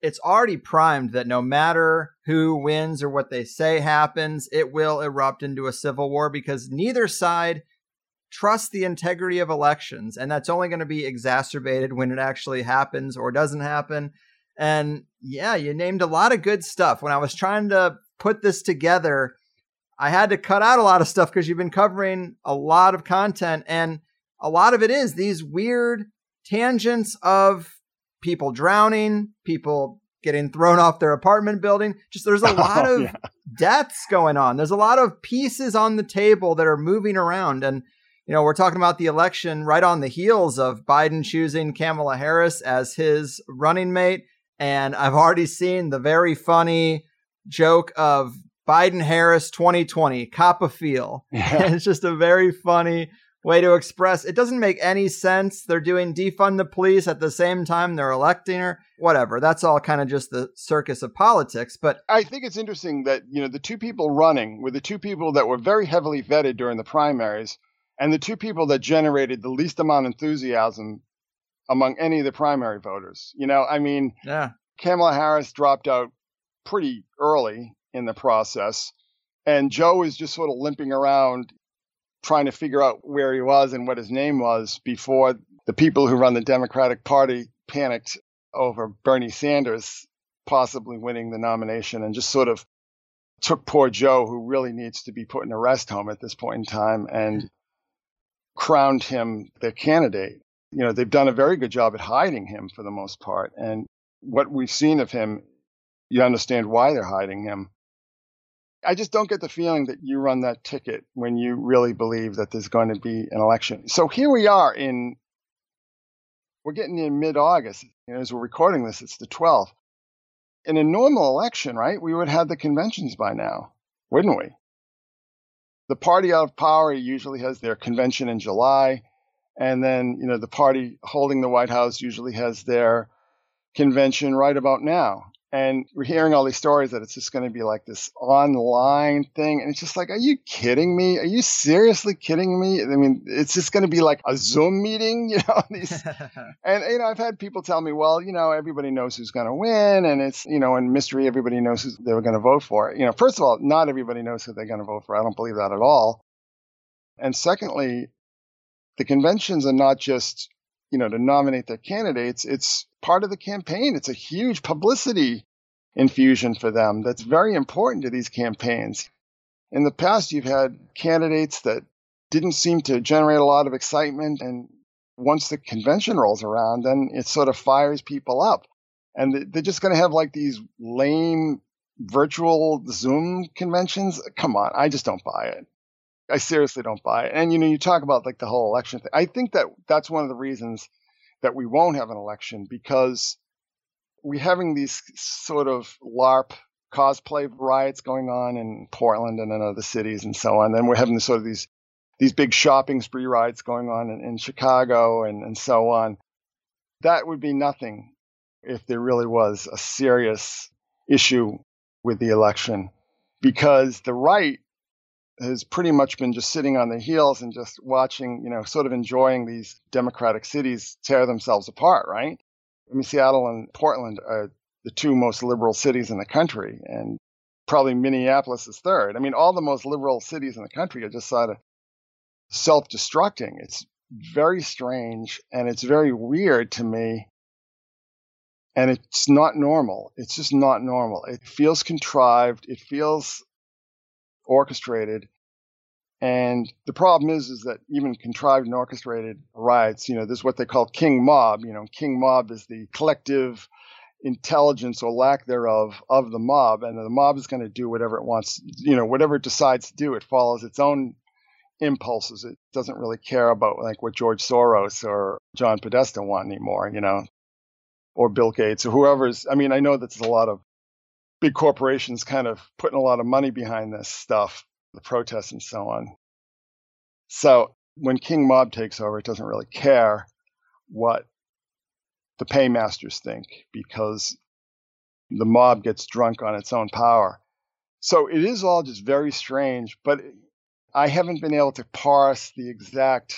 it's already primed that no matter who wins or what they say happens, it will erupt into a civil war because neither side trusts the integrity of elections. And that's only going to be exacerbated when it actually happens or doesn't happen. And yeah, you named a lot of good stuff. When I was trying to put this together, I had to cut out a lot of stuff because you've been covering a lot of content. And a lot of it is these weird tangents of people drowning, people getting thrown off their apartment building. Just there's a oh, lot oh, of yeah. deaths going on. There's a lot of pieces on the table that are moving around. And, you know, we're talking about the election right on the heels of Biden choosing Kamala Harris as his running mate. And I've already seen the very funny joke of Biden Harris 2020, cop a feel. Yeah. it's just a very funny way to express it doesn't make any sense. They're doing defund the police at the same time they're electing her. Whatever. That's all kind of just the circus of politics. But I think it's interesting that, you know, the two people running were the two people that were very heavily vetted during the primaries and the two people that generated the least amount of enthusiasm among any of the primary voters. You know, I mean, yeah. Kamala Harris dropped out pretty early in the process. And Joe is just sort of limping around trying to figure out where he was and what his name was before the people who run the Democratic Party panicked over Bernie Sanders possibly winning the nomination and just sort of took poor Joe, who really needs to be put in a rest home at this point in time, and crowned him their candidate. You know, they've done a very good job at hiding him for the most part. And what we've seen of him, you understand why they're hiding him. I just don't get the feeling that you run that ticket when you really believe that there's going to be an election. So here we are in, we're getting in mid August. You know, as we're recording this, it's the 12th. In a normal election, right, we would have the conventions by now, wouldn't we? The party out of power usually has their convention in July. And then, you know, the party holding the White House usually has their convention right about now. And we're hearing all these stories that it's just going to be like this online thing. And it's just like, are you kidding me? Are you seriously kidding me? I mean, it's just going to be like a Zoom meeting, you know? These, and, you know, I've had people tell me, well, you know, everybody knows who's going to win. And it's, you know, in mystery, everybody knows who they were going to vote for. You know, first of all, not everybody knows who they're going to vote for. I don't believe that at all. And secondly, the conventions are not just you know, to nominate their candidates, it's part of the campaign. It's a huge publicity infusion for them that's very important to these campaigns. In the past, you've had candidates that didn't seem to generate a lot of excitement. And once the convention rolls around, then it sort of fires people up. And they're just going to have like these lame virtual Zoom conventions. Come on, I just don't buy it. I seriously don't buy it. And you know, you talk about like the whole election thing. I think that that's one of the reasons that we won't have an election because we're having these sort of LARP cosplay riots going on in Portland and in other cities and so on. Then we're having sort of these these big shopping spree riots going on in, in Chicago and, and so on. That would be nothing if there really was a serious issue with the election because the right has pretty much been just sitting on their heels and just watching, you know, sort of enjoying these democratic cities tear themselves apart, right? I mean, Seattle and Portland are the two most liberal cities in the country, and probably Minneapolis is third. I mean, all the most liberal cities in the country are just sort of self destructing. It's very strange and it's very weird to me. And it's not normal. It's just not normal. It feels contrived. It feels orchestrated. And the problem is, is that even contrived and orchestrated riots, you know, there's what they call king mob. You know, king mob is the collective intelligence or lack thereof of the mob, and the mob is going to do whatever it wants. You know, whatever it decides to do, it follows its own impulses. It doesn't really care about like what George Soros or John Podesta want anymore. You know, or Bill Gates or whoever's. I mean, I know that's a lot of big corporations kind of putting a lot of money behind this stuff, the protests and so on. So when King Mob takes over, it doesn't really care what the paymasters think because the mob gets drunk on its own power. So it is all just very strange, but I haven't been able to parse the exact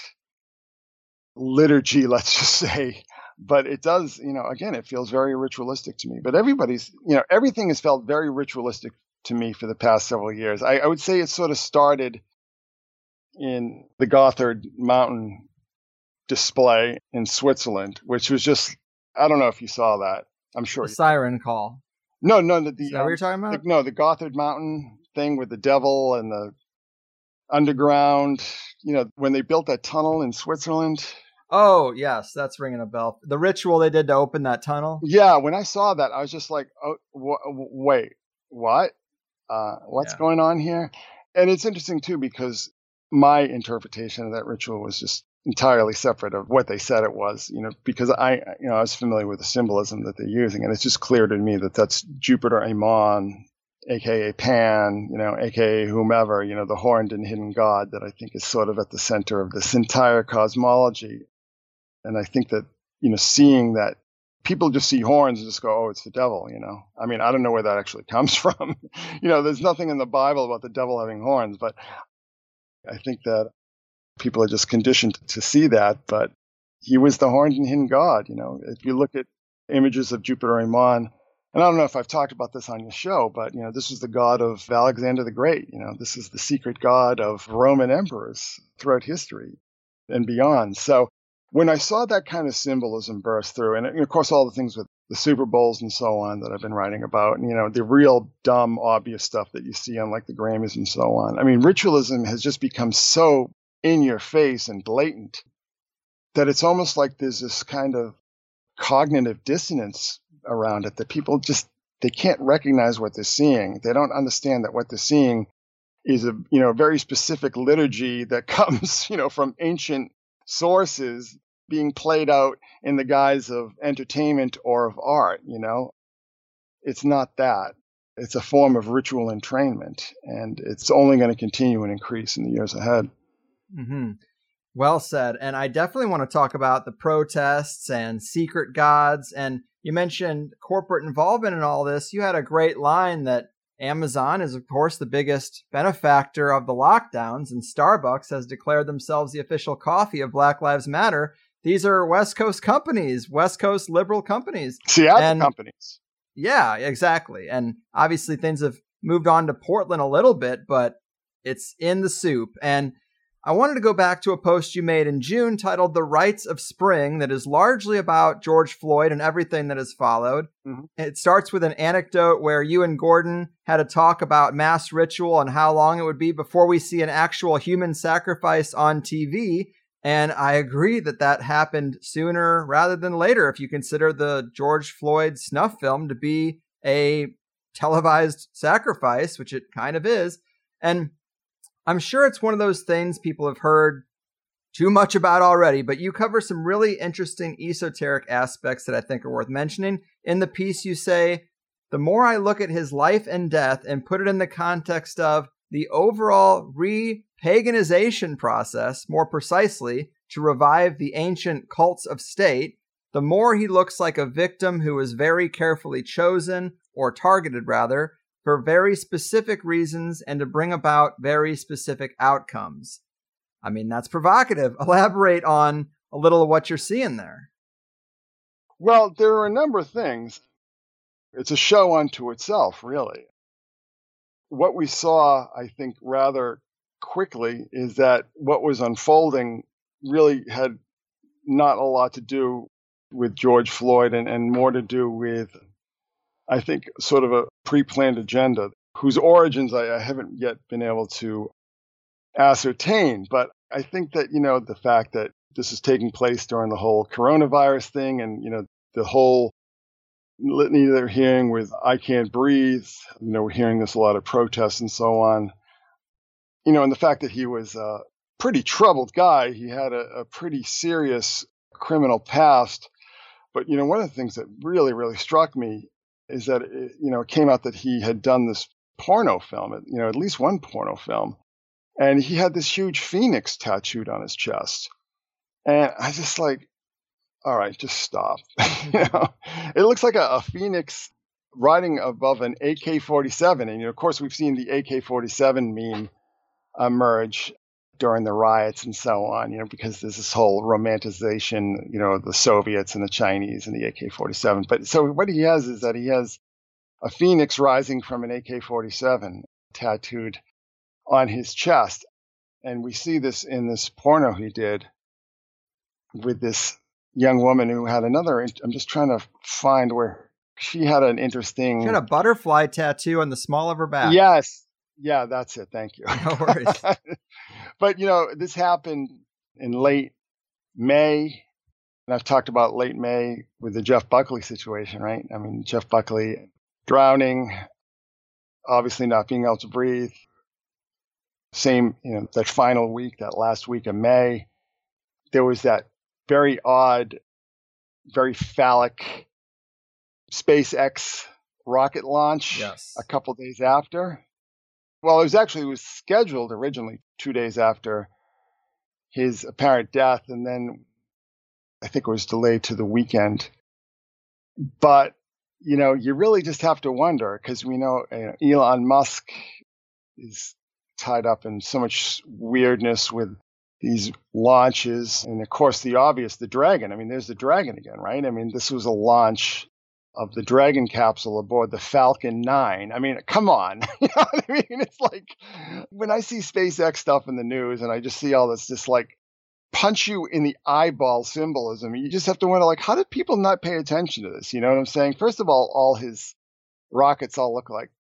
liturgy, let's just say, but it does, you know, again, it feels very ritualistic to me. But everybody's, you know, everything has felt very ritualistic to me for the past several years. I, I would say it sort of started in the Gotthard Mountain display in Switzerland, which was just, I don't know if you saw that. I'm sure. The siren call. No, no, the, the Is that um, what you're talking about? The, no, the Gotthard Mountain thing with the devil and the underground. You know, when they built that tunnel in Switzerland. Oh yes, that's ringing a bell. The ritual they did to open that tunnel. Yeah, when I saw that, I was just like, "Oh, wh- wait, what? Uh, what's Yeah. going on here?" And it's interesting too because my interpretation of that ritual was just entirely separate of what they said it was. You know, because I, you know, I was familiar with the symbolism that they're using, and it's just clear to me that that's Jupiter Amon, aka Pan, you know, aka whomever, you know, the horned and hidden god that I think is sort of at the center of this entire cosmology. And I think that, you know, seeing that people just see horns and just go, oh, it's the devil, you know. I mean, I don't know where that actually comes from. you know, there's nothing in the Bible about the devil having horns, but I think that people are just conditioned to see that. But he was the horned and hidden god, you know. If you look at images of Jupiter Amon, and I don't know if I've talked about this on your show, but you know, this is the god of Alexander the Great. You know, this is the secret god of Roman emperors throughout history and beyond. So when I saw that kind of symbolism burst through, and, of course, all the things with the Super Bowls and so on that I've been writing about, and you know, the real dumb, obvious stuff that you see on like the Grammys and so on. I mean, ritualism has just become so in your face and blatant that it's almost like there's this kind of cognitive dissonance around it that people just they can't recognize what they're seeing. They don't understand that what they're seeing is a you know very specific liturgy that comes you know from ancient sources being played out in the guise of entertainment or of art, you know? It's not that. It's a form of ritual entrainment, and it's only going to continue and increase in the years ahead. Mm-hmm. Well said. And I definitely want to talk about the protests and secret gods. And you mentioned corporate involvement in all this. You had a great line that Amazon is, of course, the biggest benefactor of the lockdowns, and Starbucks has declared themselves the official coffee of Black Lives Matter. These are West Coast companies, West Coast liberal companies. Seattle and, companies. Yeah, exactly. And obviously, things have moved on to Portland a little bit, but it's in the soup. And I wanted to go back to a post you made in June titled The Rites of Spring that is largely about George Floyd and everything that has followed. Mm-hmm. It starts with an anecdote where you and Gordon had a talk about mass ritual and how long it would be before we see an actual human sacrifice on TV. And I agree that that happened sooner rather than later if you consider the George Floyd snuff film to be a televised sacrifice, which it kind of is. And I'm sure it's one of those things people have heard too much about already, but you cover some really interesting esoteric aspects that I think are worth mentioning. In the piece, you say, the more I look at his life and death and put it in the context of the overall re paganization process, more precisely, to revive the ancient cults of state, the more he looks like a victim who was very carefully chosen, or targeted rather, for very specific reasons and to bring about very specific outcomes. I mean, that's provocative. Elaborate on a little of what you're seeing there. Well, there are a number of things. It's a show unto itself, really. What we saw, I think, rather quickly is that what was unfolding really had not a lot to do with George Floyd and, and more to do with I think, sort of a pre planned agenda whose origins I, I haven't yet been able to ascertain. But I think that, you know, the fact that this is taking place during the whole coronavirus thing and, you know, the whole litany they're hearing with I can't breathe, you know, we're hearing this a lot of protests and so on. You know, and the fact that he was a pretty troubled guy, he had a, a pretty serious criminal past. But, you know, one of the things that really, really struck me is that it, you know it came out that he had done this porno film, you know, at least one porno film, and he had this huge phoenix tattooed on his chest, and I just like, all right, just stop. you mm-hmm. know, it looks like a, a phoenix riding above an AK-47, and you know, of course we've seen the AK-47 meme emerge during the riots and so on, you know, because there's this whole romanticization, you know, the Soviets and the Chinese and the AK 47. But so what he has is that he has a phoenix rising from an AK 47 tattooed on his chest. And we see this in this porno he did with this young woman who had another. I'm just trying to find where she had an interesting. She had a butterfly tattoo on the small of her back. Yes, yeah, that's it. Thank you. No worries. but you know, this happened in late May, and I've talked about late May with the Jeff Buckley situation, right? I mean, Jeff Buckley drowning, obviously not being able to breathe. Same, you know, that final week, that last week of May, there was that very odd, very phallic SpaceX rocket launch yes. a couple days after. Well, it was actually it was scheduled originally two days after his apparent death, and then I think it was delayed to the weekend. But you know, you really just have to wonder because we know, you know Elon Musk is tied up in so much weirdness with these launches, and of course the obvious, the Dragon. I mean, there's the Dragon again, right? I mean, this was a launch of the Dragon capsule aboard the Falcon 9. I mean, come on. you know what I mean? It's like when I see SpaceX stuff in the news and I just see all this just like punch you in the eyeball symbolism. You just have to wonder, like, how did people not pay attention to this? You know what I'm saying? First of all, all his rockets all look like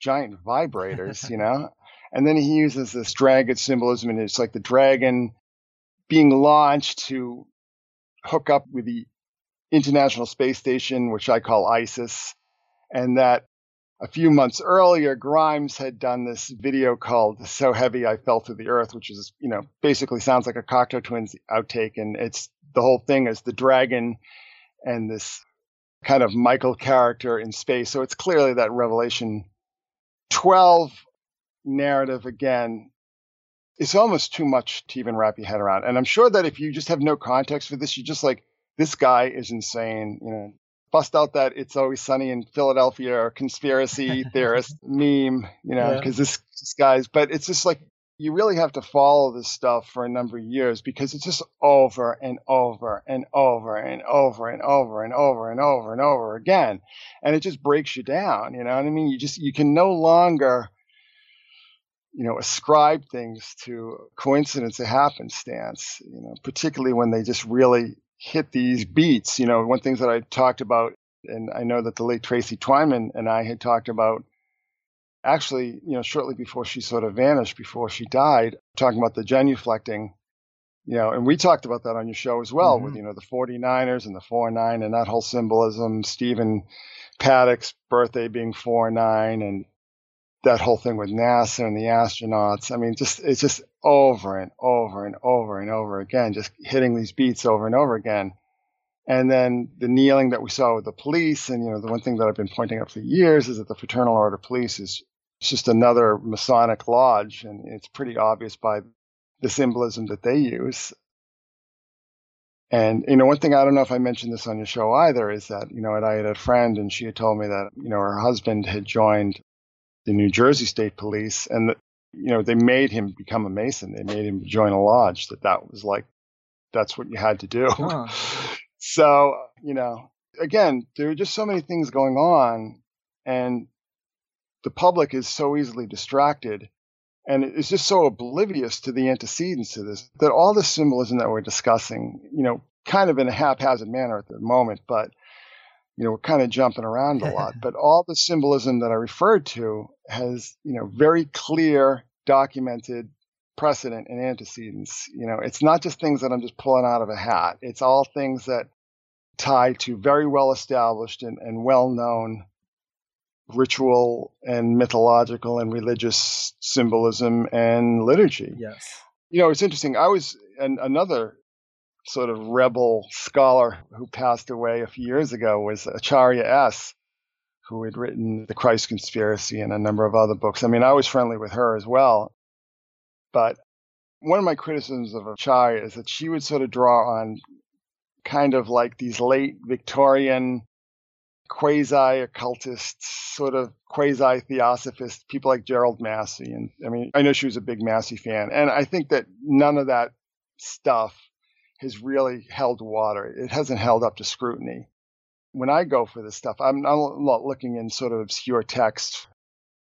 giant vibrators, you know? And then he uses this dragon symbolism, and it's like the dragon being launched to hook up with the International Space Station, which I call ISIS, and that a few months earlier, Grimes had done this video called "So Heavy I Fell to the Earth," which is, you know, basically sounds like a Cocteau Twins outtake, and it's the whole thing is the dragon and this kind of Michael character in space. So it's clearly that Revelation 12 narrative again. It's almost too much to even wrap your head around. And I'm sure that if you just have no context for this, you just like, this guy is insane. You know, bust out that it's always sunny in Philadelphia or conspiracy theorist meme, you know, because yeah. this, this guy's, but it's just like, you really have to follow this stuff for a number of years because it's just over and over and over and over and over and over and over and over again. And it just breaks you down. You know what I mean? You just, you can no longer, you know, ascribe things to coincidence or happenstance, you know, particularly when they just really hit these beats. You know, one things that I talked about, and I know that the late Tracy Twyman and I had talked about actually, you know, shortly before she sort of vanished, before she died, talking about the genuflecting, you know, and we talked about that on your show as well mm-hmm. with, you know, the 49ers and the 4 9 and that whole symbolism, Stephen Paddock's birthday being 4 9 and that whole thing with NASA and the astronauts. I mean, just it's just over and over and over and over again, just hitting these beats over and over again. And then the kneeling that we saw with the police, and you know, the one thing that I've been pointing out for years is that the Fraternal Order of Police is just another Masonic lodge, and it's pretty obvious by the symbolism that they use. And you know, one thing I don't know if I mentioned this on your show either is that you know, I had a friend, and she had told me that you know her husband had joined the New Jersey State Police, and that you know they made him become a Mason. They made him join a lodge. That that was like that's what you had to do. Huh. so you know, again, there are just so many things going on, and the public is so easily distracted and it's just so oblivious to the antecedents to this that all the symbolism that we're discussing, you know, kind of in a haphazard manner at the moment, but you know, we're kind of jumping around a lot, but all the symbolism that I referred to has, you know, very clear, documented precedent and antecedents. You know, it's not just things that I'm just pulling out of a hat. It's all things that tie to very well established and, and well known ritual and mythological and religious symbolism and liturgy. Yes. You know, it's interesting. I was an, another sort of rebel scholar who passed away a few years ago was Acharya S., who had written The Christ Conspiracy and a number of other books. I mean, I was friendly with her as well. But one of my criticisms of Acharya is that she would sort of draw on kind of like these late Victorian quasi occultists, sort of quasi theosophists, people like Gerald Massey. And I mean, I know she was a big Massey fan. And I think that none of that stuff has really held water. It hasn't held up to scrutiny. When I go for this stuff, I'm, not looking in sort of obscure text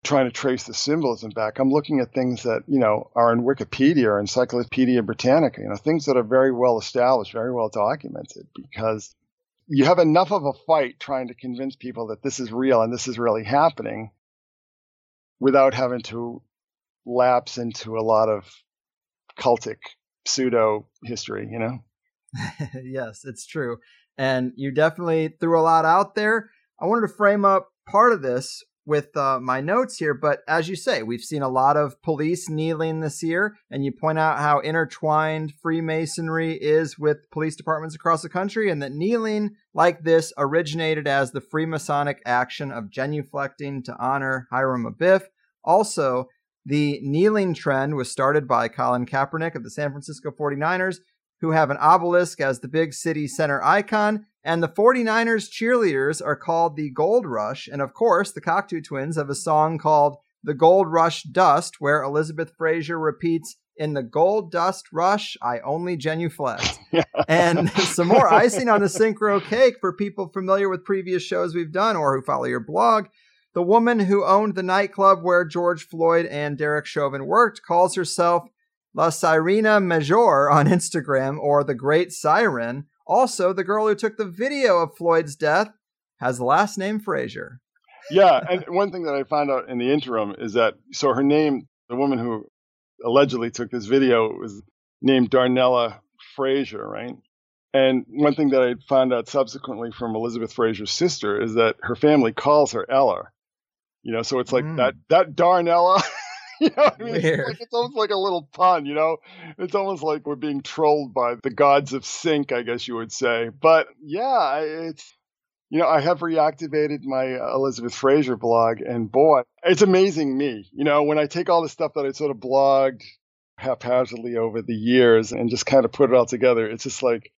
trying to trace the symbolism back. I'm looking at things that, you know, are in Wikipedia or Encyclopedia Britannica, you know, things that are very well established, very well documented because you have enough of a fight trying to convince people that this is real and this is really happening without having to lapse into a lot of cultic pseudo history, you know? yes, it's true. And you definitely threw a lot out there. I wanted to frame up part of this with uh, my notes here, but as you say, we've seen a lot of police kneeling this year, and you point out how intertwined Freemasonry is with police departments across the country, and that kneeling like this originated as the Freemasonic action of genuflecting to honor Hiram Abiff. Also, the kneeling trend was started by Colin Kaepernick of the San Francisco 49ers, who have an obelisk as the big city center icon. And the 49ers cheerleaders are called the Gold Rush. And of course, the Cocteau twins have a song called The Gold Rush Dust, where Elizabeth Fraser repeats, In the gold dust rush, I only genuflect. and some more icing on the synchro cake for people familiar with previous shows we've done or who follow your blog. The woman who owned the nightclub where George Floyd and Derek Chauvin worked calls herself La Sirena Major on Instagram, or the Great Siren. Also, the girl who took the video of Floyd's death has the last name Frazier. Yeah, and one thing that I found out in the interim is that so her name, the woman who allegedly took this video, was named Darnella Frazier, right? And one thing that I found out subsequently from Elizabeth Fraser's sister is that her family calls her Ella. You know, so it's like mm. that that Darnella. you know I mean? It's, like, it's, almost like a little pun, you know? It's almost like we're being trolled by the gods of sync, I guess you would say. But yeah, it's you know, I have reactivated my Elizabeth Fraser blog, and boy, it's amazing me. You know, when I take all the stuff that I sort of blogged haphazardly over the years and just kind of put it all together, it's just like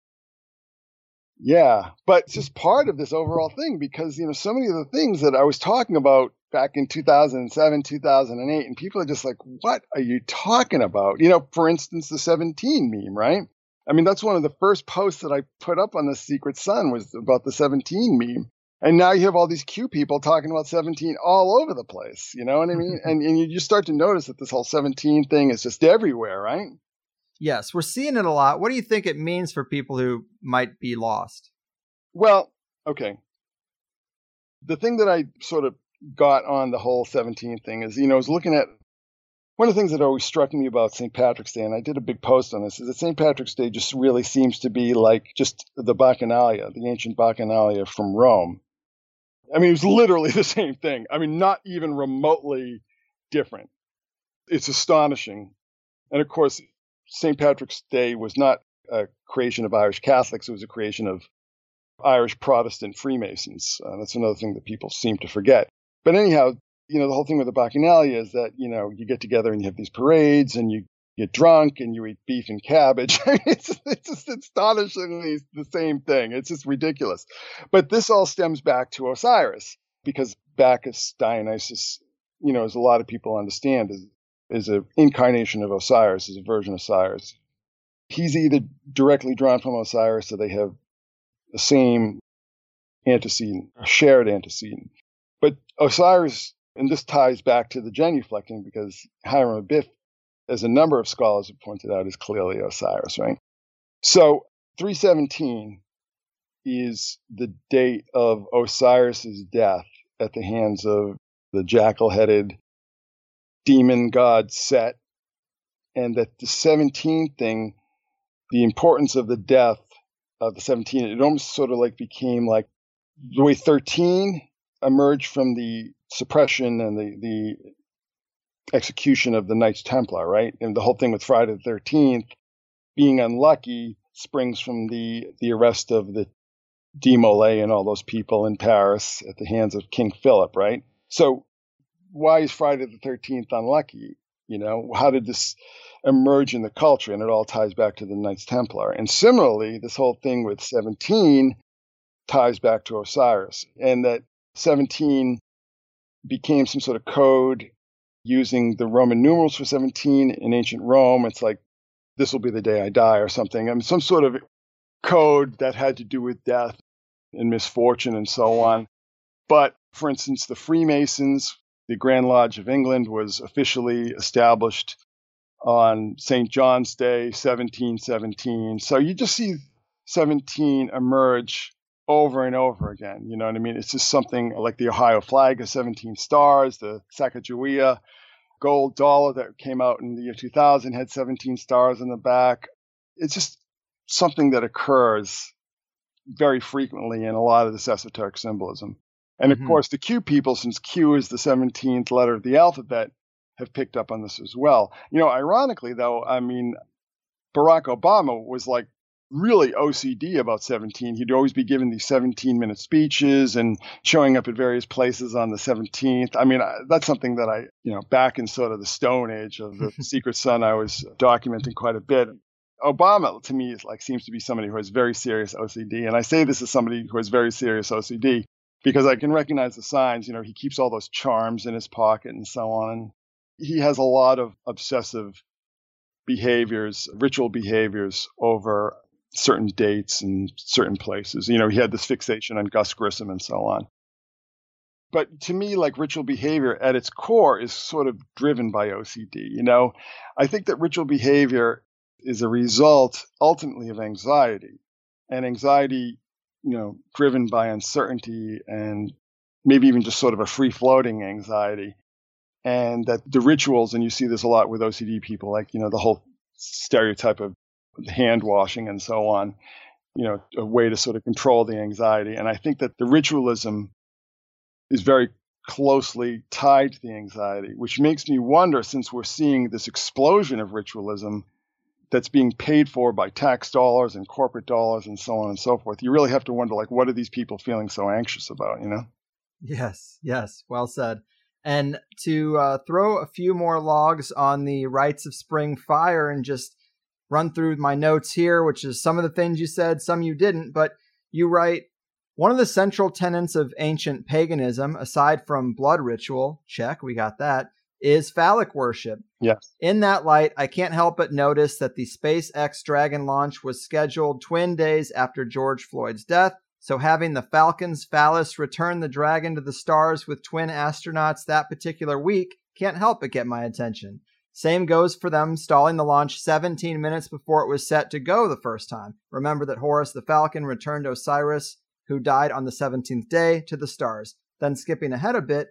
yeah, but it's just part of this overall thing because you know so many of the things that I was talking about back in 2007, 2008, and people are just like, "What are you talking about?" You know, for instance, the 17 meme, right? I mean, that's one of the first posts that I put up on the Secret Sun was about the 17 meme. And now you have all these Q people talking about 17 all over the place. You know what I mean? and, and you just start to notice that this whole 17 thing is just everywhere, right? Yes, we're seeing it a lot. What do you think it means for people who might be lost? Well, okay. The thing that I sort of got on the whole 17 thing is, you know, I was looking at one of the things that always struck me about St. Patrick's Day, and I did a big post on this, is that St. Patrick's Day just really seems to be like just the Bacchanalia, the ancient Bacchanalia from Rome. I mean, it was literally the same thing. I mean, not even remotely different. It's astonishing. And of course, St. Patrick's Day was not a creation of Irish Catholics, it was a creation of Irish Protestant Freemasons. Uh, that's another thing that people seem to forget. But anyhow, you know, the whole thing with the Bacchanalia is that, you know, you get together and you have these parades and you get drunk and you eat beef and cabbage. it's, it's just astonishingly the same thing. It's just ridiculous. But this all stems back to Osiris because Bacchus, Dionysus, you know, as a lot of people understand, is is an incarnation of Osiris, is a version of Osiris. He's either directly drawn from Osiris or they have the same antecedent, a shared antecedent. But Osiris, and this ties back to the genuflecting because Hiram Abiff, as a number of scholars have pointed out, is clearly Osiris, right? So 317 is the date of Osiris's death at the hands of the jackal headed demon god Set, and that the 17 thing, the importance of the death of the 17, it almost sort of like became like the way 13 emerged from the suppression and the, the execution of the Knights Templar, right? And the whole thing with Friday the 13th being unlucky springs from the, the arrest of the Demolay and all those people in Paris at the hands of King Philip, right? So why is Friday the 13th unlucky? You know, how did this emerge in the culture? And it all ties back to the Knights Templar. And similarly, this whole thing with 17 ties back to Osiris, and that 17 became some sort of code using the Roman numerals for 17 in ancient Rome. It's like, this will be the day I die or something. I mean, some sort of code that had to do with death and misfortune and so on. But for instance, the Freemasons the Grand Lodge of England was officially established on St. John's Day, 1717. So you just see 17 emerge over and over again. You know what I mean? It's just something like the Ohio flag of 17 stars, the Sacagawea gold dollar that came out in the year 2000 had 17 stars in the back. It's just something that occurs very frequently in a lot of this esoteric symbolism. And of mm-hmm. course, the Q people, since Q is the 17th letter of the alphabet, have picked up on this as well. You know, ironically, though, I mean, Barack Obama was like really OCD about 17. He'd always be giving these 17 minute speeches and showing up at various places on the 17th. I mean, that's something that I, you know, back in sort of the stone age of the Secret Sun, I was documenting quite a bit. Obama, to me, is like seems to be somebody who has very serious OCD. And I say this as somebody who has very serious OCD because I can recognize the signs. You know, he keeps all those charms in his pocket and so on. He has a lot of obsessive behaviors, ritual behaviors over certain dates and certain places. You know, he had this fixation on Gus Grissom and so on. But to me, like ritual behavior at its core is sort of driven by OCD. You know, I think that ritual behavior is a result ultimately of anxiety and anxiety, you know, driven by uncertainty and maybe even just sort of a free floating anxiety. And that the rituals, and you see this a lot with OCD people, like, you know, the whole stereotype of hand washing and so on, you know, a way to sort of control the anxiety. And I think that the ritualism is very closely tied to the anxiety, which makes me wonder since we're seeing this explosion of ritualism that's being paid for by tax dollars and corporate dollars and so on and so forth. You really have to wonder like what are these people feeling so anxious about, you know? Yes, yes, well said. And to uh, throw a few more logs on the rites of spring fire and just run through my notes here, which is some of the things you said, some you didn't, but you write one of the central tenets of ancient paganism, aside from blood ritual, check, we got that, is phallic worship. Yes. In that light, I can't help but notice that the SpaceX Dragon launch was scheduled twin days after George Floyd's death. So having the Falcon's phallus return the Dragon to the stars with twin astronauts that particular week can't help but get my attention. Same goes for them stalling the launch 17 minutes before it was set to go the first time. Remember that Horus the Falcon returned Osiris, who died on the 17th day, to the stars. Then skipping ahead a bit,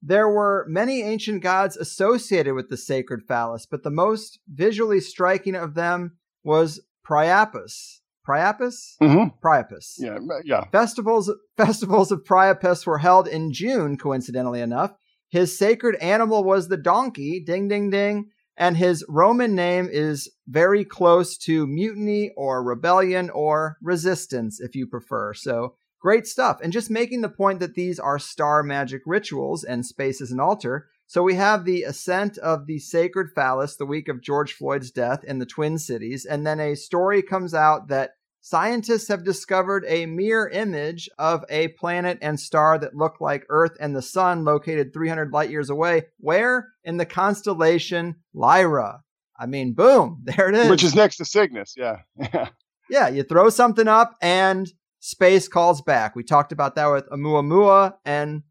there were many ancient gods associated with the sacred phallus, but the most visually striking of them was Priapus. Priapus? Mm-hmm. Priapus. Yeah, yeah. Festivals festivals of Priapus were held in June, coincidentally enough. His sacred animal was the donkey, ding ding ding, and his Roman name is very close to mutiny or rebellion or resistance, if you prefer. So Great stuff. And just making the point that these are star magic rituals and space is an altar. So we have the ascent of the sacred phallus the week of George Floyd's death in the Twin Cities. And then a story comes out that scientists have discovered a mirror image of a planet and star that look like Earth and the Sun located 300 light years away. Where? In the constellation Lyra. I mean, boom, there it is. Which is next to Cygnus, yeah. yeah, you throw something up and space calls back. We talked about that with Oumuamua, and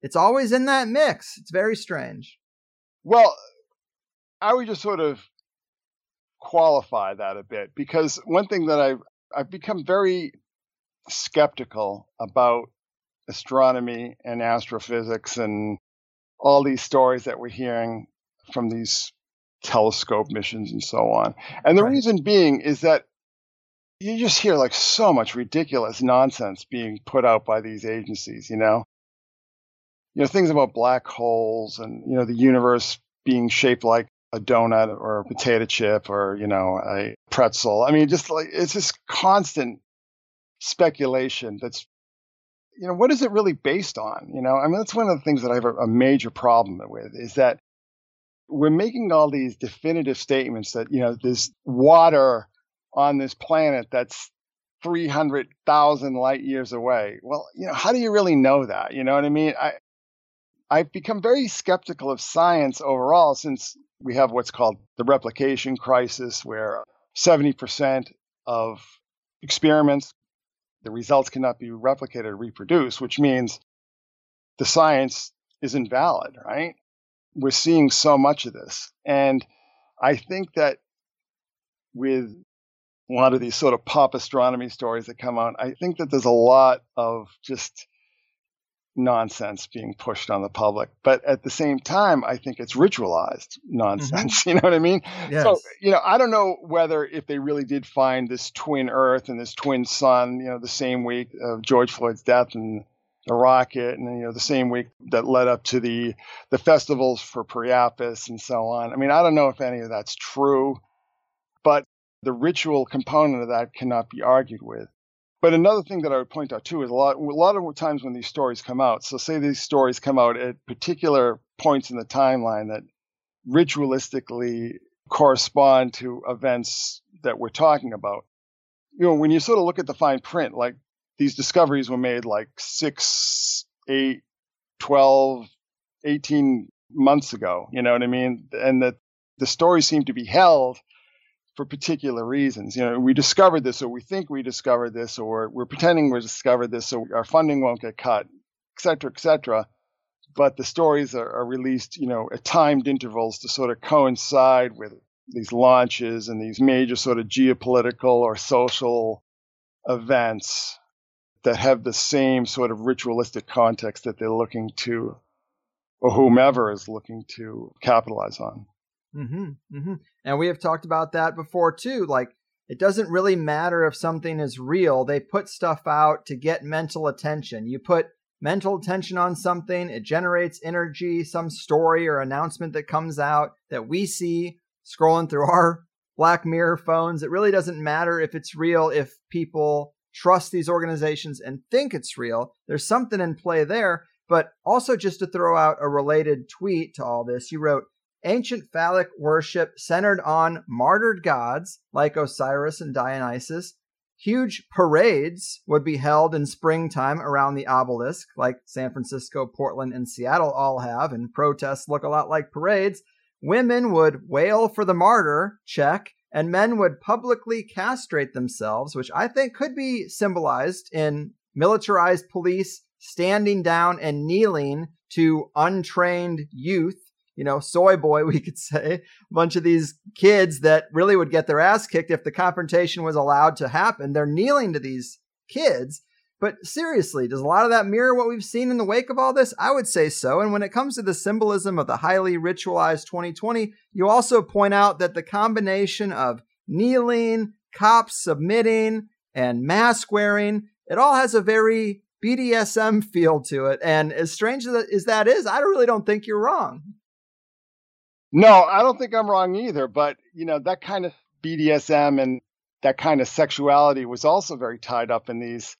it's always in that mix. It's very strange. Well, I would just sort of qualify that a bit because one thing that I've I've become very skeptical about astronomy and astrophysics and all these stories that we're hearing from these telescope missions and so on. And the right. reason being is that you just hear like so much ridiculous nonsense being put out by these agencies, you know? You know, things about black holes and, you know, the universe being shaped like a donut or a potato chip or, you know, a pretzel. I mean, just like it's just constant speculation that's you know, what is it really based on? You know, I mean, that's one of the things that I have a, a major problem with is that we're making all these definitive statements that, you know, this water on this planet that's 300,000 light years away. Well, you know, how do you really know that? You know what I mean? I, I've become very skeptical of science overall since we have what's called the replication crisis, where 70% of experiments, the results cannot be replicated or reproduced, which means the science is invalid, right? We're seeing so much of this. And I think that with a lot of these sort of pop astronomy stories that come out, I think that there's a lot of just nonsense being pushed on the public. But at the same time, I think it's ritualized nonsense. Mm-hmm. You know what I mean? Yes. So, you know, I don't know whether if they really did find this twin Earth and this twin sun, you know, the same week of George Floyd's death and the rocket and you know the same week that led up to the the festivals for Priapus and so on. I mean, I don't know if any of that's true, but the ritual component of that cannot be argued with. But another thing that I would point out too is a lot, a lot of times when these stories come out, so say these stories come out at particular points in the timeline that ritualistically correspond to events that we're talking about. You know, when you sort of look at the fine print, like these discoveries were made like six, eight, 12, 18 months ago, you know what I mean? And that the stories seem to be held for particular reasons. You know, we discovered this, or we think we discovered this, or we're pretending we discovered this, so our funding won't get cut, et cetera, et cetera. but the stories are, are released, you know, at timed intervals to sort of coincide with these launches and these major sort of geopolitical or social events that have the same sort of ritualistic context that they're looking to, or whomever is looking to capitalize on. Mm-hmm, mm-hmm. And we have talked about that before too. Like, it doesn't really matter if something is real. They put stuff out to get mental attention. You put mental attention on something, it generates energy, some story or announcement that comes out that we see scrolling through our Black Mirror phones. It really doesn't matter if it's real, if people trust these organizations and think it's real. There's something in play there. But also, just to throw out a related tweet to all this, you wrote, Ancient phallic worship centered on martyred gods like Osiris and Dionysus. Huge parades would be held in springtime around the obelisk, like San Francisco, Portland, and Seattle all have, and protests look a lot like parades. Women would wail for the martyr, check, and men would publicly castrate themselves, which I think could be symbolized in militarized police standing down and kneeling to untrained youth you know, soy boy, we could say, a bunch of these kids that really would get their ass kicked if the confrontation was allowed to happen. They're kneeling to these kids. But seriously, does a lot of that mirror what we've seen in the wake of all this? I would say so. And when it comes to the symbolism of the highly ritualized 2020, you also point out that the combination of kneeling, cops submitting, and mask wearing, it all has a very BDSM feel to it. And as strange as that is, I really don't think you're wrong. No, I don't think I'm wrong either. But, you know, that kind of BDSM and that kind of sexuality was also very tied up in these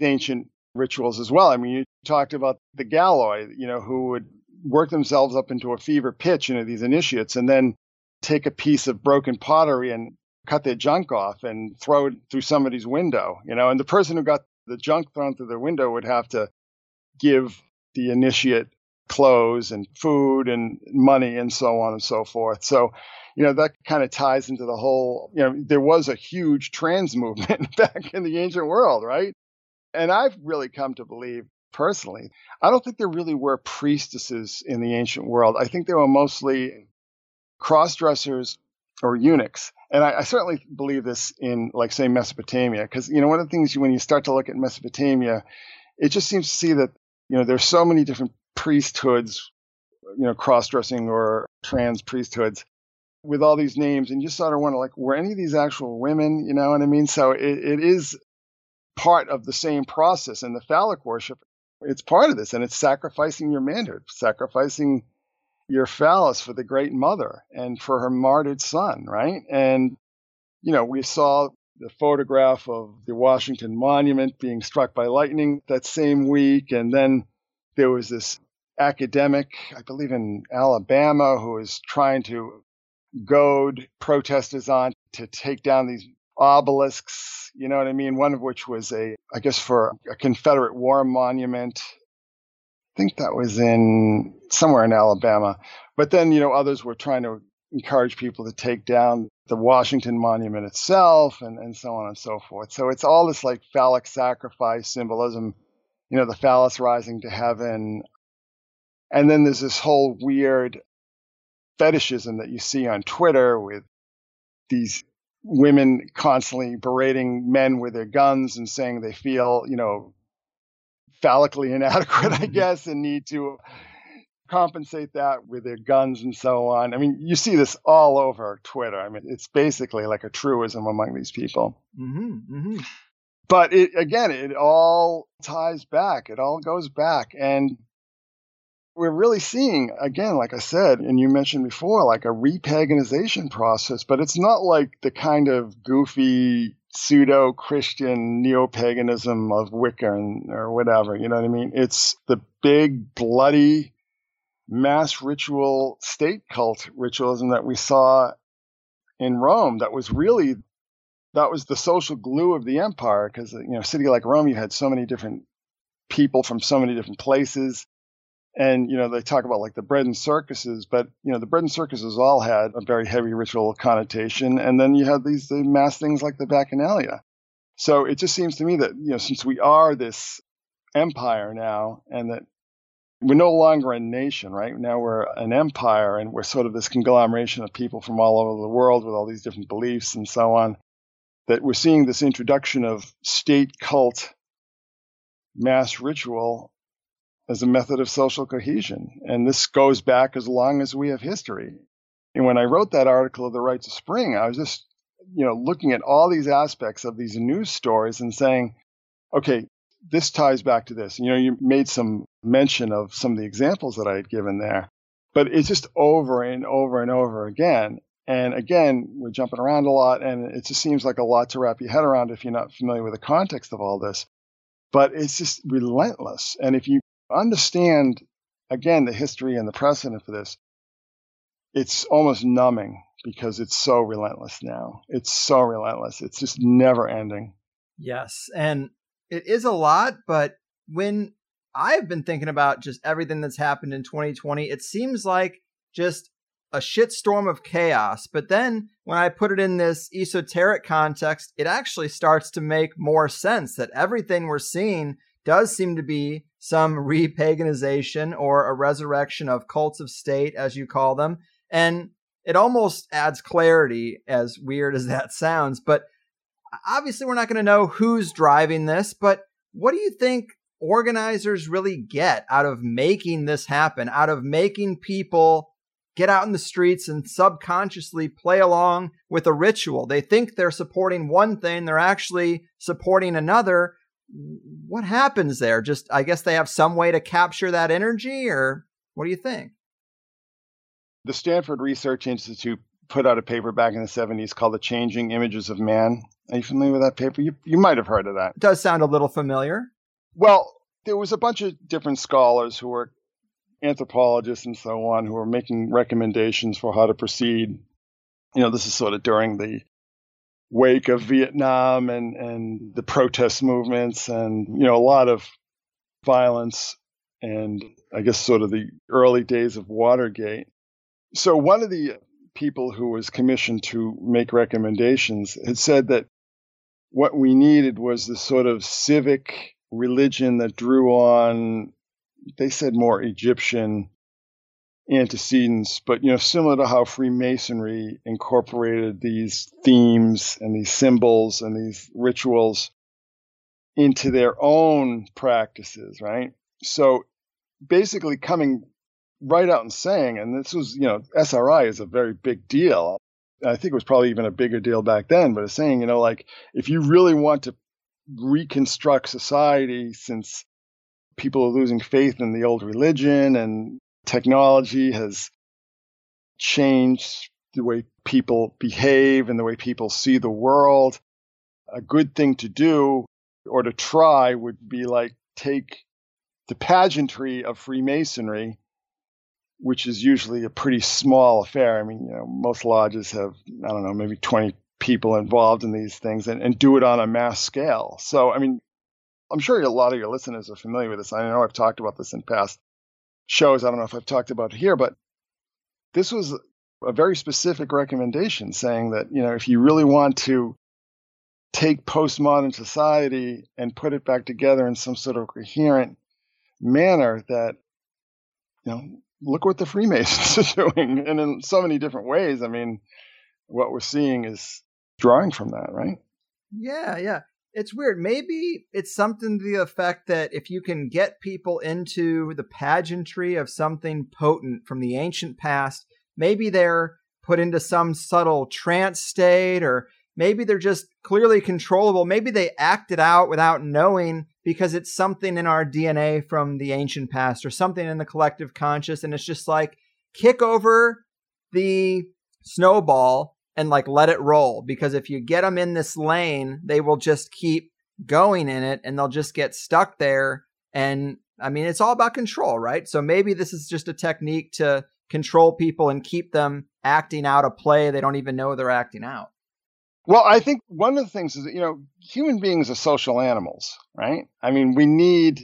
ancient rituals as well. I mean, you talked about the Galloi, you know, who would work themselves up into a fever pitch, you know, these initiates, and then take a piece of broken pottery and cut their junk off and throw it through somebody's window, you know, and the person who got the junk thrown through their window would have to give the initiate clothes and food and money and so on and so forth. So, you know, that kind of ties into the whole, you know, there was a huge trans movement back in the ancient world, right? And I've really come to believe personally, I don't think there really were priestesses in the ancient world. I think they were mostly cross dressers or eunuchs. And I, I, certainly believe this in, like, say, Mesopotamia, because, you know, one of the things when you start to look at Mesopotamia, it just seems to see that, you know, there's so many different priesthoods, you know, cross dressing or trans priesthoods with all these names. And you sort of wonder, like, were any of these actual women? You know what I mean? So it, it is part of the same process. And the phallic worship, it's part of this. And it's sacrificing your manhood, sacrificing your phallus for the great mother and for her martyred son, right? And, you know, we saw the photograph of the Washington Monument being struck by lightning that same week. And then there was this academic, I believe in Alabama, who was trying to goad protesters on to take down these obelisks, you know what I mean? One of which was a, I guess, for a Confederate war monument. I think that was in somewhere in Alabama. But then, you know, others were trying to encourage people to take down the Washington Monument itself and, and so on and so forth. So it's all this like phallic sacrifice symbolism you know, the phallus rising to heaven. And then there's this whole weird fetishism that you see on Twitter with these women constantly berating men with their guns and saying they feel, you know, phallically inadequate, I mm-hmm. guess, and need to compensate that with their guns and so on. I mean, you see this all over Twitter. I mean, it's basically like a truism among these people. Mm-hmm, mm-hmm but it again, it all ties back. It all goes back, and we're really seeing again, like I said, and you mentioned before, like a repaganization process. But it's not like the kind of goofy pseudo Christian neo paganism of Wicca or whatever. You know what I mean? It's the big bloody mass ritual state cult ritualism that we saw in Rome that was really that was the social glue of the empire because uh, you know a city like Rome you had so many different people from so many different places and you know they talk about like the bread and circuses but you know the bread and circuses all had a very heavy ritual connotation and then you had these the mass things like the bacchanalia so it just seems to me that you know since we are this empire now and that we're no longer a nation, right? Now we're an empire and we're sort of this conglomeration of people from all over the world with all these different beliefs and so on. That we're seeing this introduction of state cult mass ritual as a method of social cohesion. And this goes back as long as we have history. And when I wrote that article of the Rites of Spring, I was just, you know, looking at all these aspects of these news stories and saying, okay, this ties back to this. You know, you made some mention of some of the examples that I had given there, but it's just over and over and over again. And again, we're jumping around a lot, and it just seems like a lot to wrap your head around if you're not familiar with the context of all this. But it's just relentless. And if you understand, again, the history and the precedent for this, it's almost numbing because it's so relentless now. It's so relentless. It's just never ending. Yes. And it is a lot, but when I've been thinking about just everything that's happened in 2020, it seems like just a shitstorm of chaos. But then when I put it in this esoteric context, it actually starts to make more sense that everything we're seeing does seem to be some repaganization or a resurrection of cults of state, as you call them. And it almost adds clarity, as weird as that sounds. But obviously, we're not going to know who's driving this. But what do you think organizers really get out of making this happen, out of making people get out in the streets and subconsciously play along with a ritual? They think they're supporting one thing, they're actually supporting another what happens there? Just, I guess they have some way to capture that energy, or what do you think? The Stanford Research Institute put out a paper back in the 70s called The Changing Images of Man. Are you familiar with that paper? You, you might have heard of that. It does sound a little familiar. Well, there was a bunch of different scholars who were anthropologists and so on who are making recommendations for how to proceed. You know, this is sort of during the wake of Vietnam and, and the protest movements and, you know, a lot of violence and I guess sort of the early days of Watergate. So one of the people who was commissioned to make recommendations had said that what we needed was this sort of civic religion that drew on, they said more Egyptian antecedents, but you know, similar to how Freemasonry incorporated these themes and these symbols and these rituals into their own practices, right? So basically coming right out and saying, and this was, you know, SRI is a very big deal. I think it was probably even a bigger deal back then, but it's saying, you know, like if you really want to reconstruct society since people are losing faith in the old religion and technology has changed the way people behave and the way people see the world. A good thing to do or to try would be like take the pageantry of Freemasonry, which is usually a pretty small affair. I mean, you know, most lodges have, I don't know, maybe 20 people involved in these things and, and do it on a mass scale. So, I mean, I'm sure a lot of your listeners are familiar with this. I know I've talked about this in past shows. I don't know if I've talked about it here, but this was a very specific recommendation saying that, you know, if you really want to take postmodern society and put it back together in some sort of coherent manner, that, you know, look what the Freemasons are doing. And in so many different ways. I mean, what we're seeing is drawing from that, right? Yeah, yeah it's weird. Maybe it's something to the effect that if you can get people into the pageantry of something potent from the ancient past, maybe they're put into some subtle trance state, or maybe they're just clearly controllable. Maybe they act it out without knowing because it's something in our DNA from the ancient past or something in the collective conscious. And it's just like kick over the snowball and like let it roll because if you get them in this lane, they will just keep going in it and they'll just get stuck there. And I mean, it's all about control, right? So maybe this is just a technique to control people and keep them acting out a play they don't even know they're acting out. Well, I think one of the things is that, you know, human beings are social animals, right? I mean, we need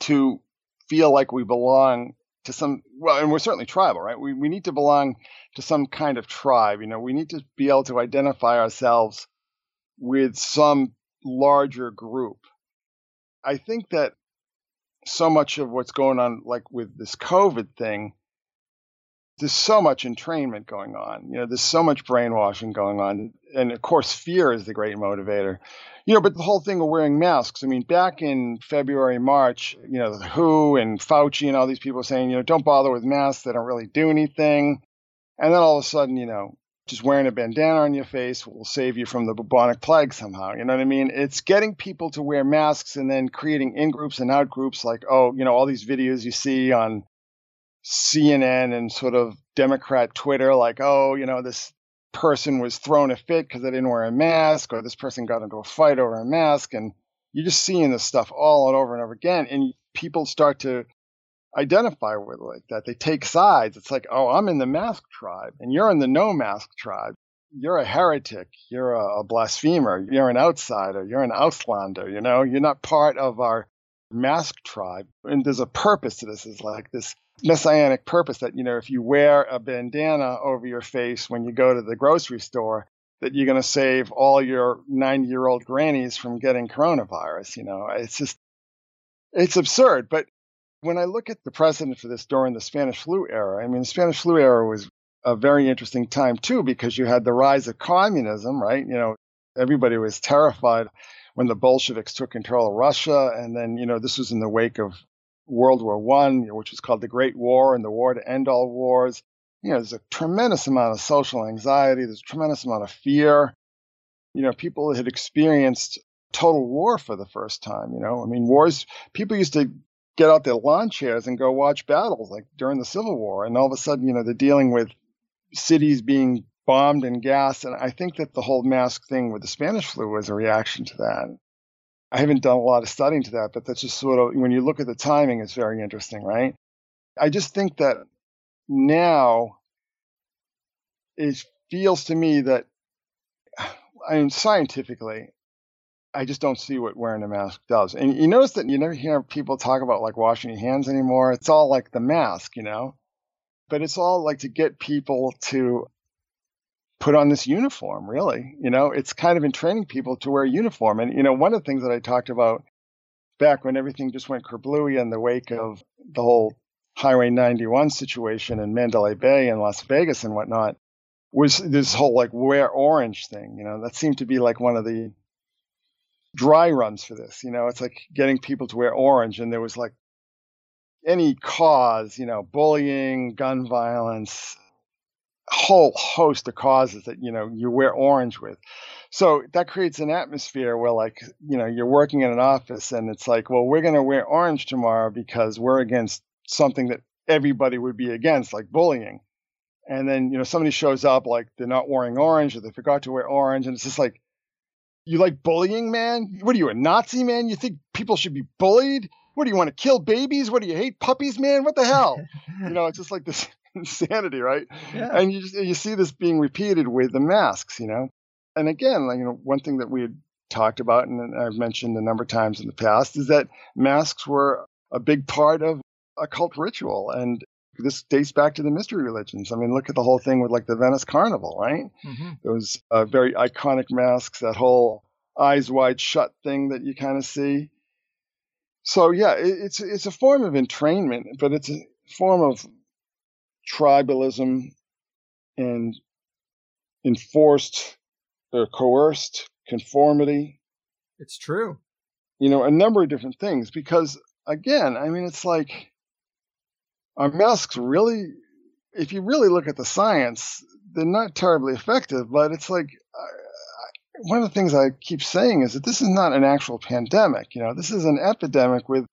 to feel like we belong to some well and we're certainly tribal right? We, we need to belong to some kind of tribe you know? We need to be able to identify ourselves with some larger group. I think that so much of what's going on, like with this COVID thing, there's so much entrainment going on. You know, there's so much brainwashing going on. And of course, fear is the great motivator. You know, but the whole thing of wearing masks, I mean, back in February, March, you know, the WHO and Fauci and all these people saying, you know, don't bother with masks, they don't really do anything. And then all of a sudden, you know, just wearing a bandana on your face will save you from the bubonic plague somehow. You know what I mean? It's getting people to wear masks and then creating in groups and out groups like, oh, you know, all these videos you see on CNN and sort of Democrat Twitter, like, oh, you know, this person was thrown a fit because they didn't wear a mask, or this person got into a fight over a mask. And you're just seeing this stuff all and over and over again. And people start to identify with like that. They take sides. It's like, oh, I'm in the mask tribe and you're in the no mask tribe. You're a heretic. You're a, a blasphemer. You're an outsider. You're an Auslander. You know, you're not part of our mask tribe. And there's a purpose to this. Is like this messianic purpose that, you know, if you wear a bandana over your face when you go to the grocery store, that you're going to save all your 90 year old grannies from getting coronavirus. You know, it's just, it's absurd. But when I look at the precedent for this during the Spanish flu era, I mean, the Spanish flu era was a very interesting time too, because you had the rise of communism, right? You know, everybody was terrified when the Bolsheviks took control of Russia. And then, you know, this was in the wake of World War One, which was called the Great War and the war to end all wars. You know, there's a tremendous amount of social anxiety. There's a tremendous amount of fear. You know, people had experienced total war for the first time. You know, I mean, wars, people used to get out their lawn chairs and go watch battles like during the Civil War. And all of a sudden, you know, they're dealing with cities being bombed and gassed. And I think that the whole mask thing with the Spanish flu was a reaction to that. I haven't done a lot of studying to that, but that's just sort of when you look at the timing, it's very interesting, right? I just think that now it feels to me that, I mean, scientifically, I just don't see what wearing a mask does. And you notice that you never hear people talk about like washing your hands anymore. It's all like the mask, you know? But it's all like to get people to put on this uniform, really. You know, it's kind of in training people to wear uniform. And, you know, one of the things that I talked about back when everything just went kerblooey in the wake of the whole Highway 91 situation in Mandalay Bay and Las Vegas and whatnot was this whole like wear orange thing. You know, that seemed to be like one of the dry runs for this. You know, it's like getting people to wear orange. And there was like any cause, you know, bullying, gun violence, whole host of causes that you know you wear orange with. So that creates an atmosphere where like you know you're working in an office and it's like well we're going to wear orange tomorrow because we're against something that everybody would be against like bullying. And then you know somebody shows up like they're not wearing orange or they forgot to wear orange and it's just like you like bullying man? What are you a nazi man? You think people should be bullied? What do you want to kill babies? What do you hate puppies man? What the hell? You know it's just like this insanity, right? Yeah. And you just, you see this being repeated with the masks, you know. And again, like, you know, one thing that we had talked about and I've mentioned a number of times in the past is that masks were a big part of occult ritual and this dates back to the mystery religions. I mean, look at the whole thing with like the Venice Carnival, right? Mm-hmm. Those uh, very iconic masks, that whole eyes wide shut thing that you kind of see. So yeah, it, it's it's a form of entrainment, but it's a form of tribalism and enforced or coerced conformity. It's true. You know, a number of different things because again, I mean, it's like our masks really, if you really look at the science, they're not terribly effective, but it's like, one of the things I keep saying is that this is not an actual pandemic. You know, this is an epidemic with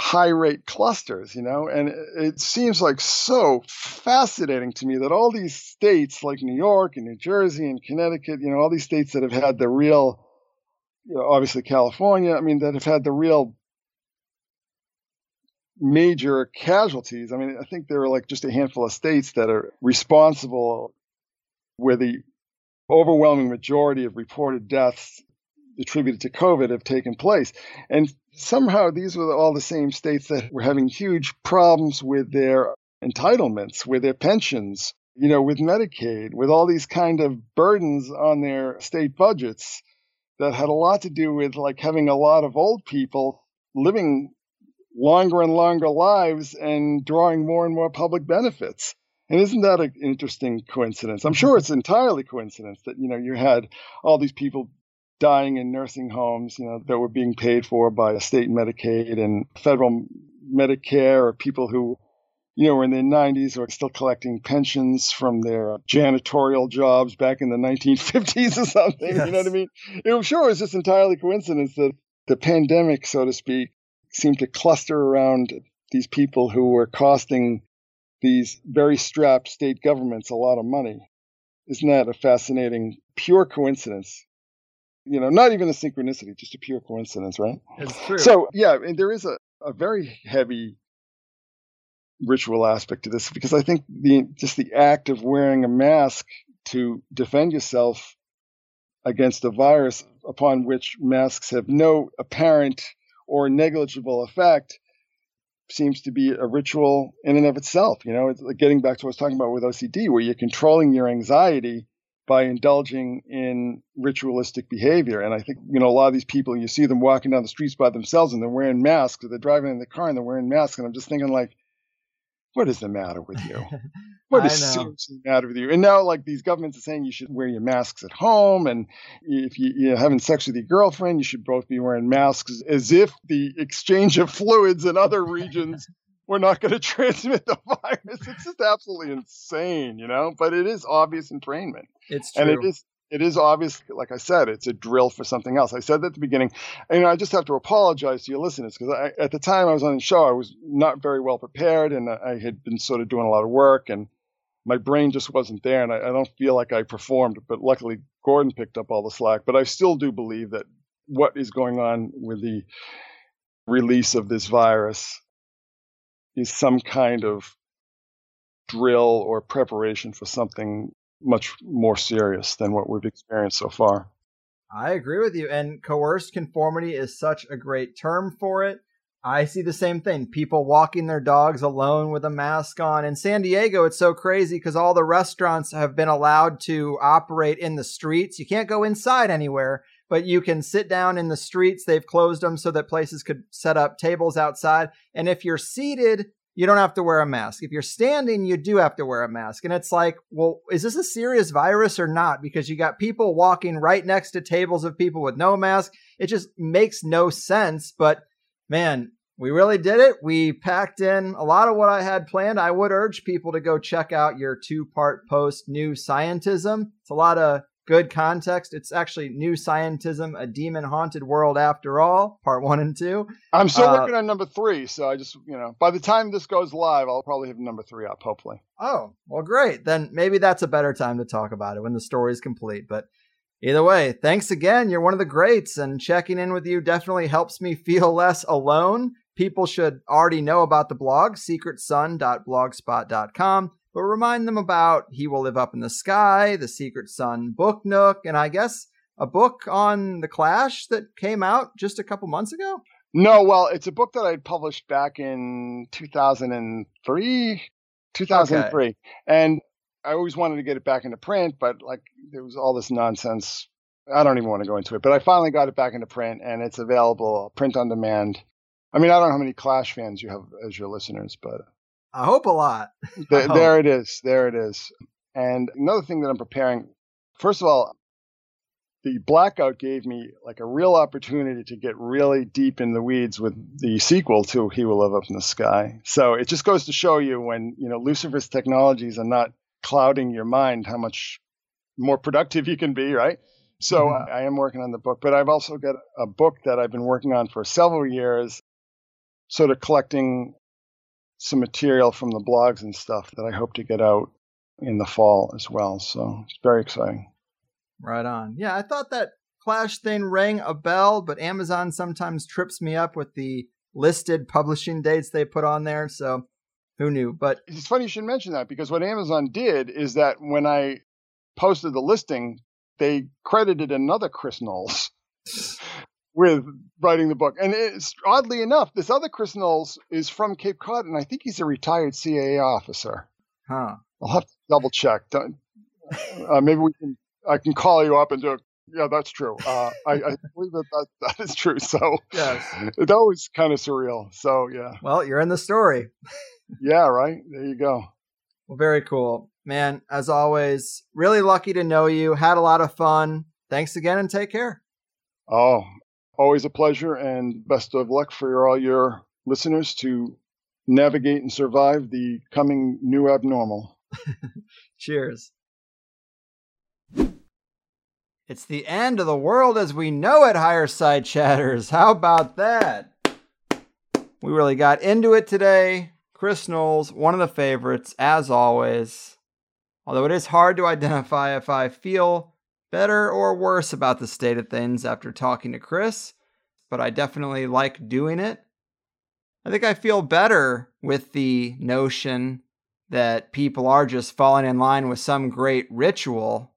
high rate clusters, you know, and it seems like so fascinating to me that all these states like New York and New Jersey and Connecticut, you know, all these states that have had the real, you know, obviously California, I mean, that have had the real major casualties. I mean, I think there are like just a handful of states that are responsible where the overwhelming majority of reported deaths attributed to COVID have taken place. And somehow these were all the same states that were having huge problems with their entitlements, with their pensions, you know, with Medicaid, with all these kind of burdens on their state budgets that had a lot to do with like having a lot of old people living longer and longer lives and drawing more and more public benefits. And isn't that an interesting coincidence? I'm sure mm-hmm. it's entirely coincidence that you know you had all these people dying in nursing homes, you know, that were being paid for by state Medicaid and federal Medicare, or people who, you know, were in their 90s or still collecting pensions from their janitorial jobs back in the 1950s or something. Yes. You know what I mean? I'm sure it was just entirely coincidence that the pandemic, so to speak, seemed to cluster around these people who were costing these very strapped state governments a lot of money. Isn't that a fascinating, pure coincidence? You know, not even a synchronicity, just a pure coincidence, right? It's true. So, yeah, and there is a, a very heavy ritual aspect to this because I think the just the act of wearing a mask to defend yourself against a virus upon which masks have no apparent or negligible effect seems to be a ritual in and of itself. You know, it's like getting back to what I was talking about with OCD, where you're controlling your anxiety by indulging in ritualistic behavior. And I think, you know, a lot of these people, you see them walking down the streets by themselves and they're wearing masks, or they're driving in the car and they're wearing masks. And I'm just thinking, like, what is the matter with you? What is seriously the matter with you? And now, like these governments are saying, you should wear your masks at home, and if you, you're having sex with your girlfriend, you should both be wearing masks, as if the exchange of fluids in other regions were not going to transmit the virus. It's just absolutely insane, you know. But it is obvious entrainment. It's true. and it is it is obvious, like I said, it's a drill for something else. I said that at the beginning, and I just have to apologize to your listeners because at the time I was on the show, I was not very well prepared, and I had been sort of doing a lot of work, and my brain just wasn't there, and I, I don't feel like I performed. But luckily, Gordon picked up all the slack. But I still do believe that what is going on with the release of this virus is some kind of drill or preparation for something much more serious than what we've experienced so far. I agree with you. And coerced conformity is such a great term for it. I see the same thing. People walking their dogs alone with a mask on. In San Diego, it's so crazy because all the restaurants have been allowed to operate in the streets. You can't go inside anywhere, but you can sit down in the streets. They've closed them so that places could set up tables outside. And if you're seated, you don't have to wear a mask. If you're standing, you do have to wear a mask. And it's like, well, is this a serious virus or not? Because you got people walking right next to tables of people with no mask. It just makes no sense. But man, we really did it. We packed in a lot of what I had planned. I would urge people to go check out your two part post, New Scientism. It's a lot of good context. It's actually New Scientism, a demon haunted world after all, part one and two. I'm still uh, working on number three, so I just, you know, by the time this goes live, I'll probably have number three up, hopefully. Oh, well, great. Then maybe that's a better time to talk about it when the story is complete. But either way, thanks again. You're one of the greats, and checking in with you definitely helps me feel less alone. People should already know about the blog, secretsun.blogspot.com but remind them about He Will Live Up in the Sky, The Secret Sun Book Nook, and I guess a book on The Clash that came out just a couple months ago? No, well, it's a book that I published back in 2003, 2003. Okay. And I always wanted to get it back into print, but like there was all this nonsense. I don't even want to go into it, but I finally got it back into print and it's available print on demand. I mean, I don't know how many Clash fans you have as your listeners, but I hope a lot. there, there it is. There it is. And another thing that I'm preparing, first of all, the blackout gave me like a real opportunity to get really deep in the weeds with the sequel to He Will Live Up in the Sky. So it just goes to show you when, you know, Lucifer's technologies are not clouding your mind, how much more productive you can be, right? So mm-hmm. I am working on the book, but I've also got a book that I've been working on for several years, sort of collecting some material from the blogs and stuff that I hope to get out in the fall as well. So it's very exciting. Right on. Yeah, I thought that Clash thing rang a bell, but Amazon sometimes trips me up with the listed publishing dates they put on there. So who knew? But it's funny you should mention that because what Amazon did is that when I posted the listing, they credited another Chris Knowles with writing the book. And it's oddly enough, this other Chris Knowles is from Cape Cod, and I think he's a retired CIA officer. Huh. I'll have to double check. Uh, maybe we can. I can call you up and do a yeah, that's true. Uh, I, I, believe that, that that is true. So yes, it's always kind of surreal. So yeah. Well, you're in the story. yeah, right. There you go. Well, very cool, man. As always, really lucky to know you. Had a lot of fun. Thanks again, and take care. Oh, always a pleasure, and best of luck for all your listeners to navigate and survive the coming new abnormal. Cheers. It's the end of the world as we know it, Higherside Chatters. How about that? We really got into it today. Chris Knowles, one of the favorites, as always. Although it is hard to identify if I feel better or worse about the state of things after talking to Chris, but I definitely like doing it. I think I feel better with the notion that people are just falling in line with some great ritual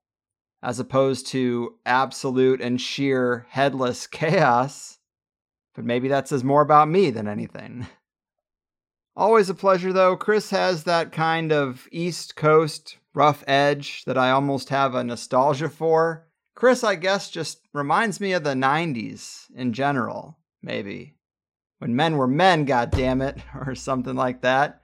as opposed to absolute and sheer headless chaos. But maybe that says more about me than anything. Always a pleasure, though. Chris has that kind of East Coast rough edge that I almost have a nostalgia for. Chris, I guess, just reminds me of the 90s in general, maybe. When men were men, goddammit, or something like that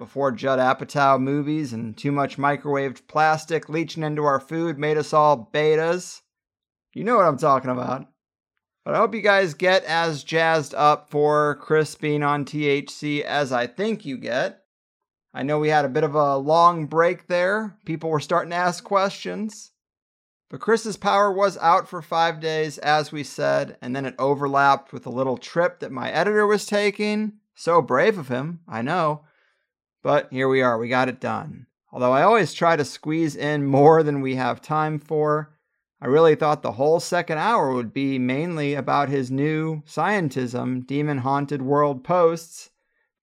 before Judd Apatow movies and too much microwaved plastic leaching into our food made us all betas. You know what I'm talking about. But I hope you guys get as jazzed up for Chris being on THC as I think you get. I know we had a bit of a long break there. People were starting to ask questions. But Chris's power was out for five days, as we said, and then it overlapped with a little trip that my editor was taking. So brave of him, I know. But here we are, we got it done. Although I always try to squeeze in more than we have time for, I really thought the whole second hour would be mainly about his new scientism, Demon Haunted World posts,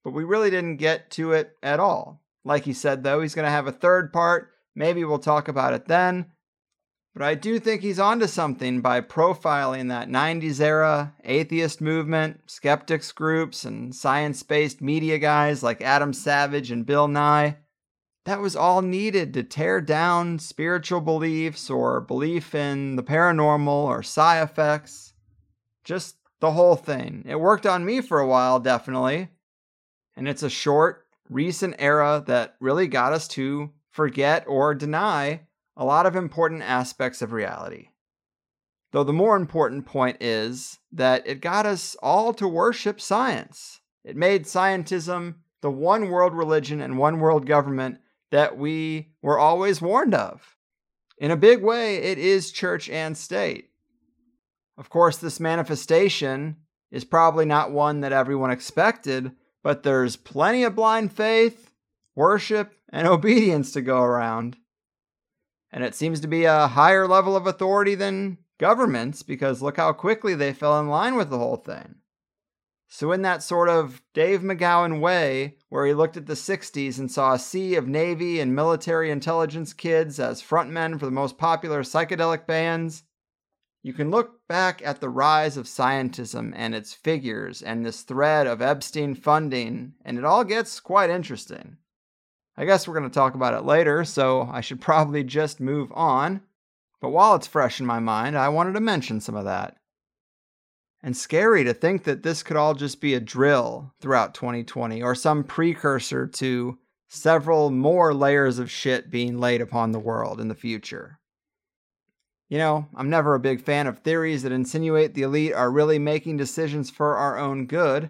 but we really didn't get to it at all. Like he said, though, he's going to have a third part. Maybe we'll talk about it then. But I do think he's onto something by profiling that 90s era atheist movement, skeptics groups, and science based media guys like Adam Savage and Bill Nye. That was all needed to tear down spiritual beliefs or belief in the paranormal or psi effects. Just the whole thing. It worked on me for a while, definitely. And it's a short, recent era that really got us to forget or deny a lot of important aspects of reality. Though the more important point is that it got us all to worship science. It made scientism the one world religion and one world government that we were always warned of. In a big way, it is church and state. Of course, this manifestation is probably not one that everyone expected, but there's plenty of blind faith, worship, and obedience to go around. And it seems to be a higher level of authority than governments because look how quickly they fell in line with the whole thing. So, in that sort of Dave McGowan way, where he looked at the 60s and saw a sea of Navy and military intelligence kids as frontmen for the most popular psychedelic bands, you can look back at the rise of scientism and its figures and this thread of Epstein funding, and it all gets quite interesting. I guess we're going to talk about it later, so I should probably just move on. But while it's fresh in my mind, I wanted to mention some of that. And scary to think that this could all just be a drill throughout 2020 or some precursor to several more layers of shit being laid upon the world in the future. You know, I'm never a big fan of theories that insinuate the elite are really making decisions for our own good,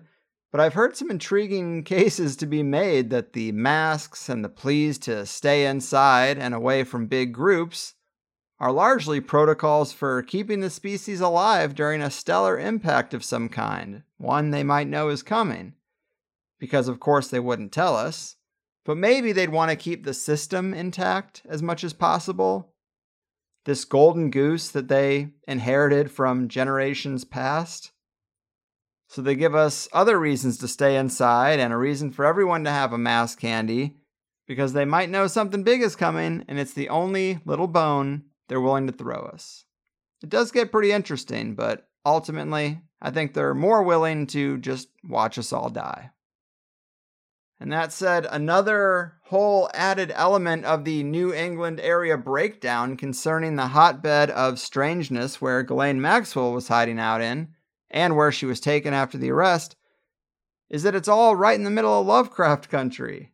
but I've heard some intriguing cases to be made that the masks and the pleas to stay inside and away from big groups are largely protocols for keeping the species alive during a stellar impact of some kind, one they might know is coming. Because, of course, they wouldn't tell us, but maybe they'd want to keep the system intact as much as possible. This golden goose that they inherited from generations past. So they give us other reasons to stay inside and a reason for everyone to have a mask candy because they might know something big is coming and it's the only little bone they're willing to throw us. It does get pretty interesting, but ultimately, I think they're more willing to just watch us all die. And that said, another whole added element of the New England area breakdown concerning the hotbed of strangeness where Ghislaine Maxwell was hiding out in, and where she was taken after the arrest, is that it's all right in the middle of Lovecraft country.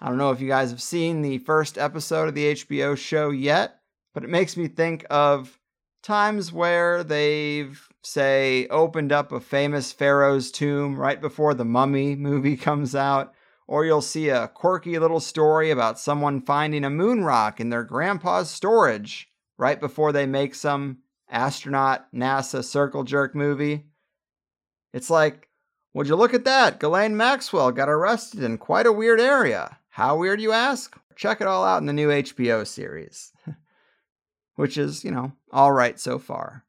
I don't know if you guys have seen the first episode of the HBO show yet, but it makes me think of times where they've, say, opened up a famous pharaoh's tomb right before the Mummy movie comes out, or you'll see a quirky little story about someone finding a moon rock in their grandpa's storage right before they make some astronaut NASA circle jerk movie. It's like, would you look at that? Ghislaine Maxwell got arrested in quite a weird area. How weird, you ask? Check it all out in the new HBO series. Which is, you know, all right so far.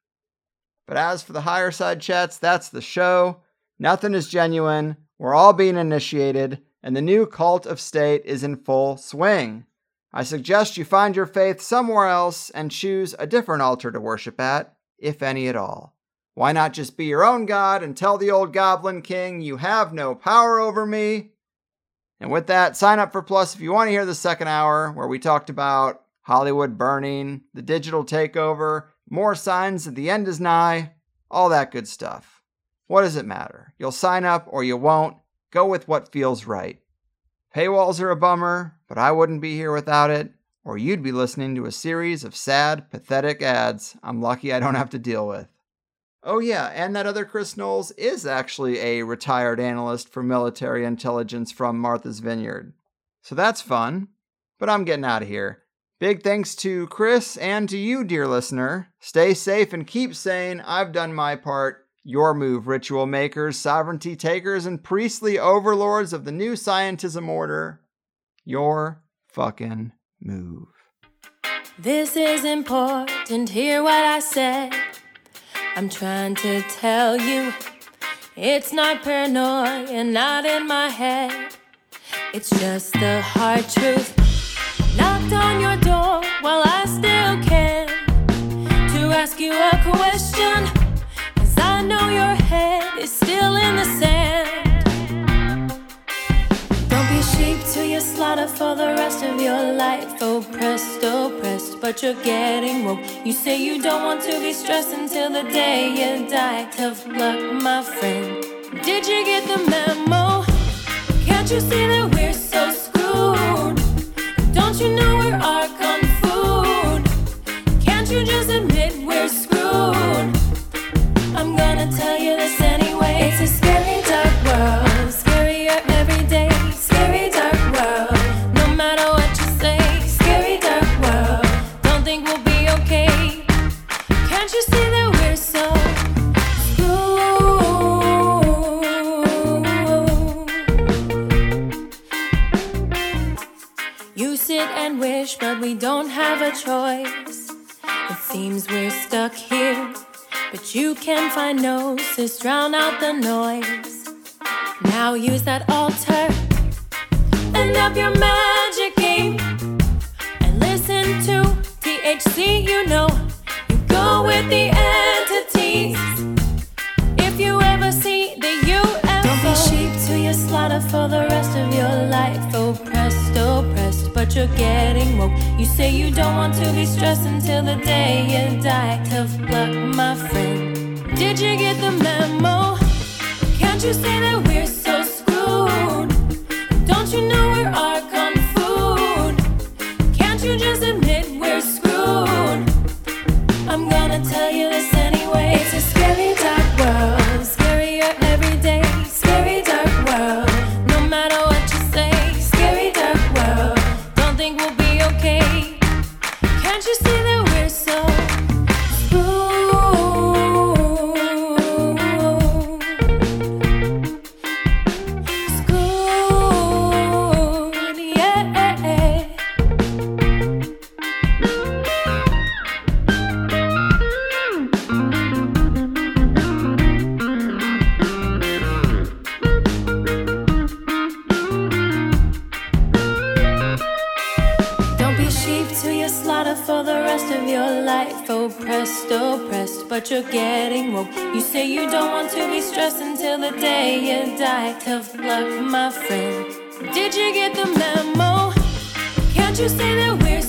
But as for the Higherside Chats, that's the show. Nothing is genuine. We're all being initiated, and the new cult of state is in full swing. I suggest you find your faith somewhere else and choose a different altar to worship at, if any at all. Why not just be your own god and tell the old Goblin King you have no power over me? And with that, sign up for Plus if you want to hear the second hour where we talked about Hollywood burning, the digital takeover, more signs that the end is nigh, all that good stuff. What does it matter? You'll sign up or you won't. Go with what feels right. Paywalls are a bummer, but I wouldn't be here without it, or you'd be listening to a series of sad, pathetic ads I'm lucky I don't have to deal with. Oh, yeah, and that other Chris Knowles is actually a retired analyst for military intelligence from Martha's Vineyard. So that's fun, but I'm getting out of here. Big thanks to Chris and to you, dear listener. Stay safe and keep saying, I've done my part. Your move, ritual makers, sovereignty takers, and priestly overlords of the new scientism order. Your fucking move. This is important, hear what I said. I'm trying to tell you it's not paranoia, not in my head. It's just the hard truth. On your door while I still can to ask you a question. Cause I know your head is still in the sand. Don't be sheep to your slaughter for the rest of your life. Oppressed, oppressed, but you're getting woke. You say you don't want to be stressed until the day you die. Tough luck, my friend. Did you get the memo? Can't you see that we're but we don't have a choice. It seems we're stuck here. You can find gnosis, drown out the noise. Now use that altar and up your magic game. And listen to THC, you know. You go with the entities. If you ever see the UFO, don't be sheep to your slaughter for the rest of your life. Oppressed, you're getting woke. You say you don't want to be stressed until the day you die. Tough luck, my friend. Did you get the memo? Can't you see that we're so screwed? Don't you know we're our kung food? Can't you just admit we're screwed? I'm gonna tell you this to be stressed until the day you die. Tough luck, my friend. Did you get the memo? Can't you say that we